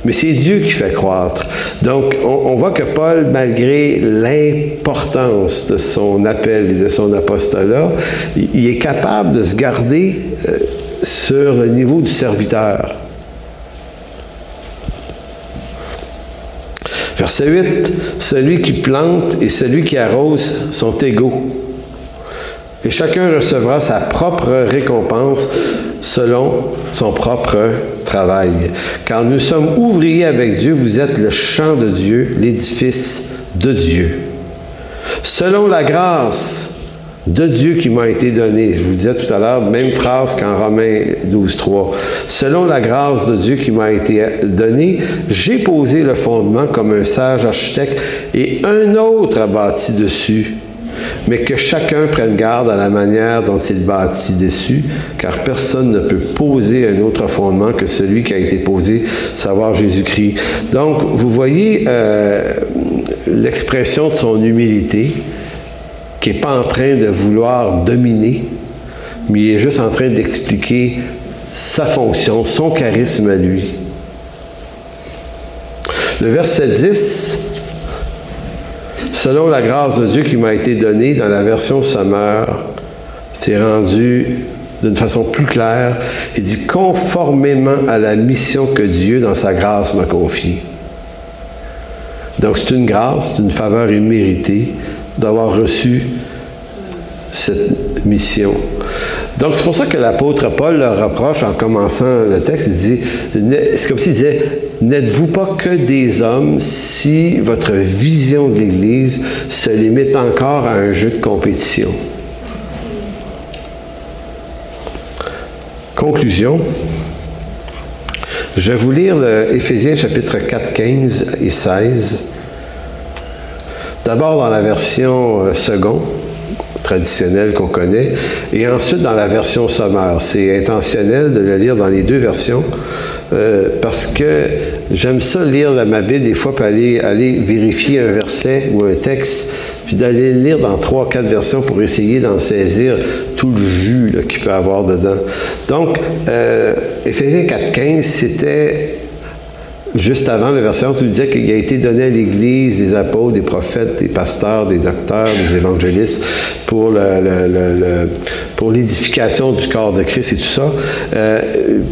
B: mais c'est Dieu qui fait croître. Donc, on, voit que Paul, malgré l'importance de son appel et de son apostolat, il, est capable de se garder euh, sur le niveau du serviteur. Verset 8, celui qui plante et celui qui arrose sont égaux. Et chacun recevra sa propre récompense selon son propre travail. Car nous sommes ouvriers avec Dieu, vous êtes le champ de Dieu, l'édifice de Dieu. Selon la grâce de Dieu qui m'a été donné. Je vous disais tout à l'heure, même phrase qu'en Romains 12, 3. Selon la grâce de Dieu qui m'a été donnée, j'ai posé le fondement comme un sage architecte et un autre a bâti dessus. Mais que chacun prenne garde à la manière dont il bâtit dessus, car personne ne peut poser un autre fondement que celui qui a été posé, savoir Jésus-Christ. Donc, vous voyez euh, l'expression de son humilité qui n'est pas en train de vouloir dominer, mais il est juste en train d'expliquer sa fonction, son charisme à lui. Le verset 10, selon la grâce de Dieu qui m'a été donnée dans la version sommaire, c'est rendu d'une façon plus claire. Il dit conformément à la mission que Dieu, dans sa grâce, m'a confiée. Donc c'est une grâce, c'est une faveur imméritée d'avoir reçu cette mission. Donc, c'est pour ça que l'apôtre Paul leur reproche en commençant le texte, il dit, c'est comme s'il disait, n'êtes-vous pas que des hommes si votre vision de l'Église se limite encore à un jeu de compétition? Conclusion. Je vais vous lire le Éphésiens chapitre 4, 15 et 16. D'abord dans la version euh, seconde, traditionnelle qu'on connaît. Et ensuite, dans la version sommaire. C'est intentionnel de le lire dans les deux versions euh, parce que j'aime ça lire ma Bible des fois, pour aller, aller vérifier un verset ou un texte, puis d'aller le lire dans trois, quatre versions pour essayer d'en saisir tout le jus qu'il peut avoir dedans. Donc, euh, Éphésiens 4.15, c'était juste avant le verset 11, tu disais qu'il a été donné à l'Église des apôtres, des prophètes, des pasteurs, des docteurs, des évangélistes pour, l'édification du corps de Christ et tout ça. Euh,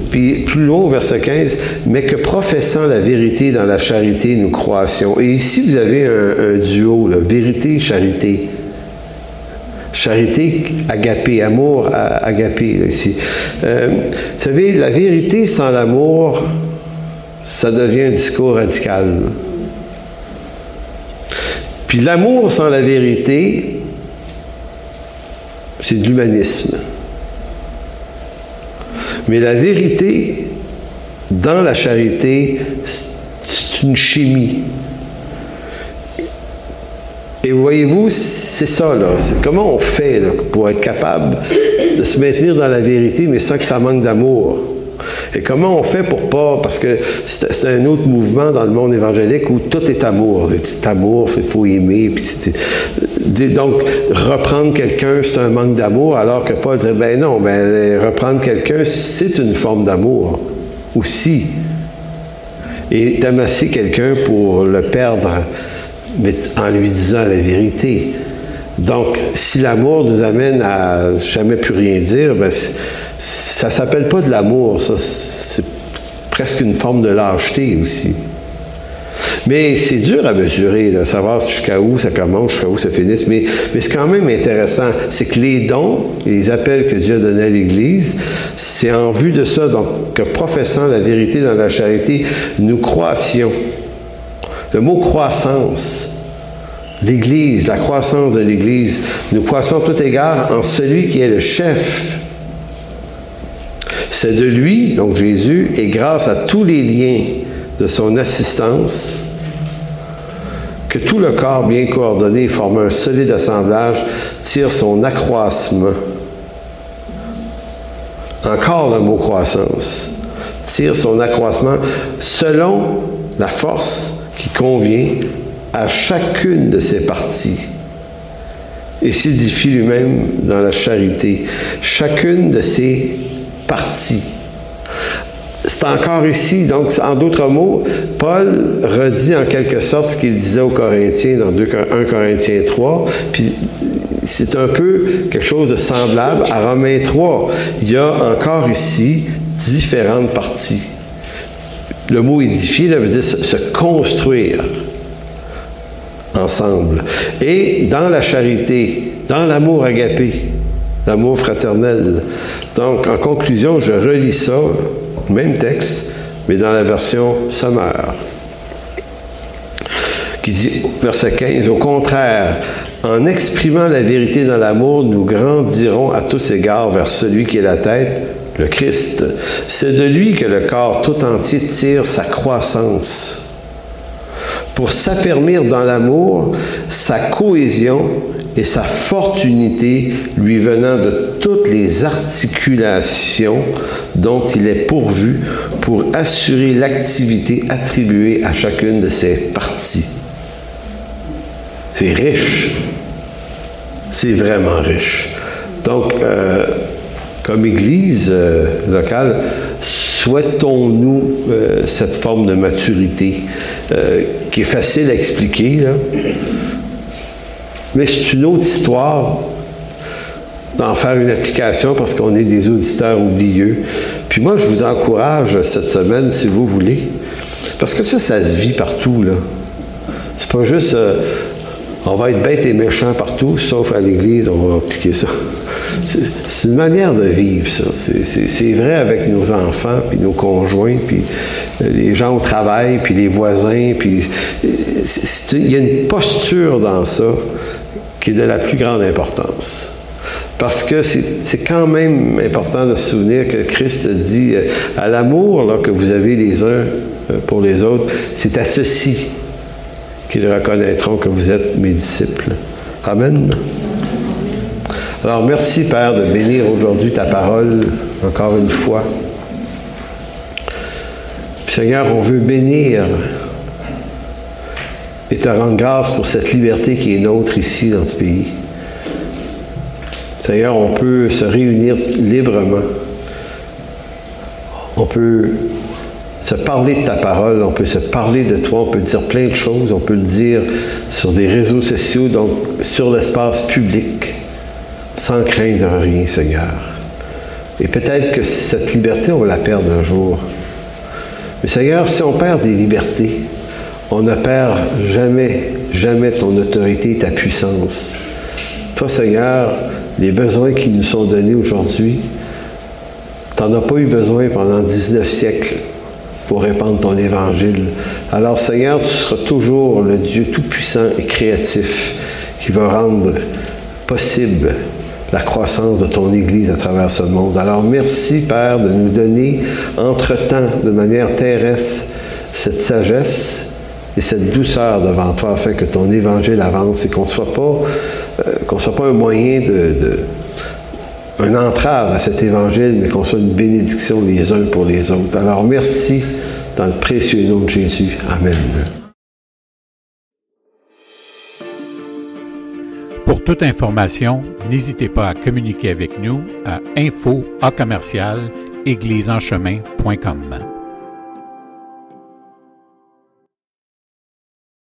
B: puis plus au verset 15, mais que professant la vérité dans la charité, nous croissions. Et ici, vous avez un, duo, vérité-charité. Charité, agapé, amour, agapé, ici. Euh, vous savez, la vérité sans l'amour, ça devient un discours radical. Puis l'amour sans la vérité, c'est de l'humanisme. Mais la vérité dans la charité, c'est une chimie. Et voyez-vous, c'est ça, là. comment on fait pour être capable de se maintenir dans la vérité, mais sans que ça manque d'amour? Et comment on fait pour pas, parce que c'est un autre mouvement dans le monde évangélique où tout est amour. C'est amour, il faut aimer. donc, reprendre quelqu'un, c'est un manque d'amour, alors que Paul dit, ben non, ben, reprendre quelqu'un, c'est une forme d'amour aussi. Et d'amasser quelqu'un pour le perdre, mais en lui disant la vérité. Donc, si l'amour nous amène à jamais plus rien dire, ben, ça s'appelle pas de l'amour, ça. C'est presque une forme de lâcheté aussi. Mais c'est dur à mesurer, de savoir jusqu'à où ça commence, jusqu'à où ça finisse. Mais, mais c'est quand même intéressant. C'est que les dons, les appels que Dieu a donnés à l'Église, c'est en vue de ça, donc, que professant la vérité dans la charité, nous croissions. Le mot croissance, l'Église, la croissance de l'Église, nous croissons tout égard en celui qui est le chef c'est de lui, donc Jésus, et grâce à tous les liens de son assistance, que tout le corps bien coordonné forme un solide assemblage, tire son accroissement. Encore le mot croissance. Tire son accroissement selon la force qui convient à chacune de ses parties et s'édifie lui-même dans la charité. Chacune de ses partie. C'est encore ici, donc en d'autres mots, Paul redit en quelque sorte ce qu'il disait aux Corinthiens dans 1 Corinthiens 3, puis c'est un peu quelque chose de semblable à Romains 3. Il y a encore ici différentes parties. Le mot édifier veut dire se construire ensemble. Et dans la charité, dans l'amour agapé, l'amour fraternel. Donc, en conclusion, je relis ça, même texte, mais dans la version sommaire, qui dit, verset 15, au contraire, en exprimant la vérité dans l'amour, nous grandirons à tous égards vers celui qui est la tête, le Christ. C'est de lui que le corps tout entier tire sa croissance pour s'affermir dans l'amour, sa cohésion et sa forte unité lui venant de toutes les articulations dont il est pourvu pour assurer l'activité attribuée à chacune de ses parties. C'est riche. C'est vraiment riche. Donc, euh, comme Église euh, locale, souhaitons-nous euh, cette forme de maturité qui est facile à expliquer, mais c'est une autre histoire d'en faire une application parce qu'on est des auditeurs oublieux. Puis moi, je vous encourage cette semaine, si vous voulez, parce que ça, ça se vit partout, là. C'est pas juste euh, on va être bête et méchant partout, sauf à l'Église, on va appliquer ça. C'est une manière de vivre, ça. C'est vrai avec nos enfants, puis nos conjoints, puis euh, les gens au travail, puis les voisins, puis il y a une posture dans ça qui est de la plus grande importance. Parce que c'est quand même important de se souvenir que Christ dit euh, à l'amour que vous avez les uns euh, pour les autres, c'est à ceci qu'ils reconnaîtront que vous êtes mes disciples. Amen. Alors merci Père de bénir aujourd'hui ta parole encore une fois. Seigneur, on veut bénir et te rendre grâce pour cette liberté qui est nôtre ici dans ce pays. Seigneur, on peut se réunir librement. On peut se parler de ta parole, on peut se parler de toi, on peut dire plein de choses, on peut le dire sur des réseaux sociaux, donc sur l'espace public, sans craindre rien, Seigneur. Et peut-être que cette liberté, on va la perdre un jour. Mais Seigneur, si on perd des libertés, on ne perd jamais, jamais ton autorité et ta puissance. Toi, Seigneur, les besoins qui nous sont donnés aujourd'hui, tu n'en as pas eu besoin pendant 19 siècles pour répandre ton évangile. Alors, Seigneur, tu seras toujours le Dieu tout-puissant et créatif qui va rendre possible la croissance de ton Église à travers ce monde. Alors, merci, Père, de nous donner entre-temps, de manière terrestre, cette sagesse et cette douceur devant toi afin que ton évangile avance et qu'on ne soit pas, euh, soit pas un moyen de, un entrave à cet évangile, mais qu'on soit une bénédiction les uns pour les autres. Alors merci dans le précieux nom de Jésus. Amen.
A: Pour toute information, n'hésitez pas à communiquer avec nous à info à commercial.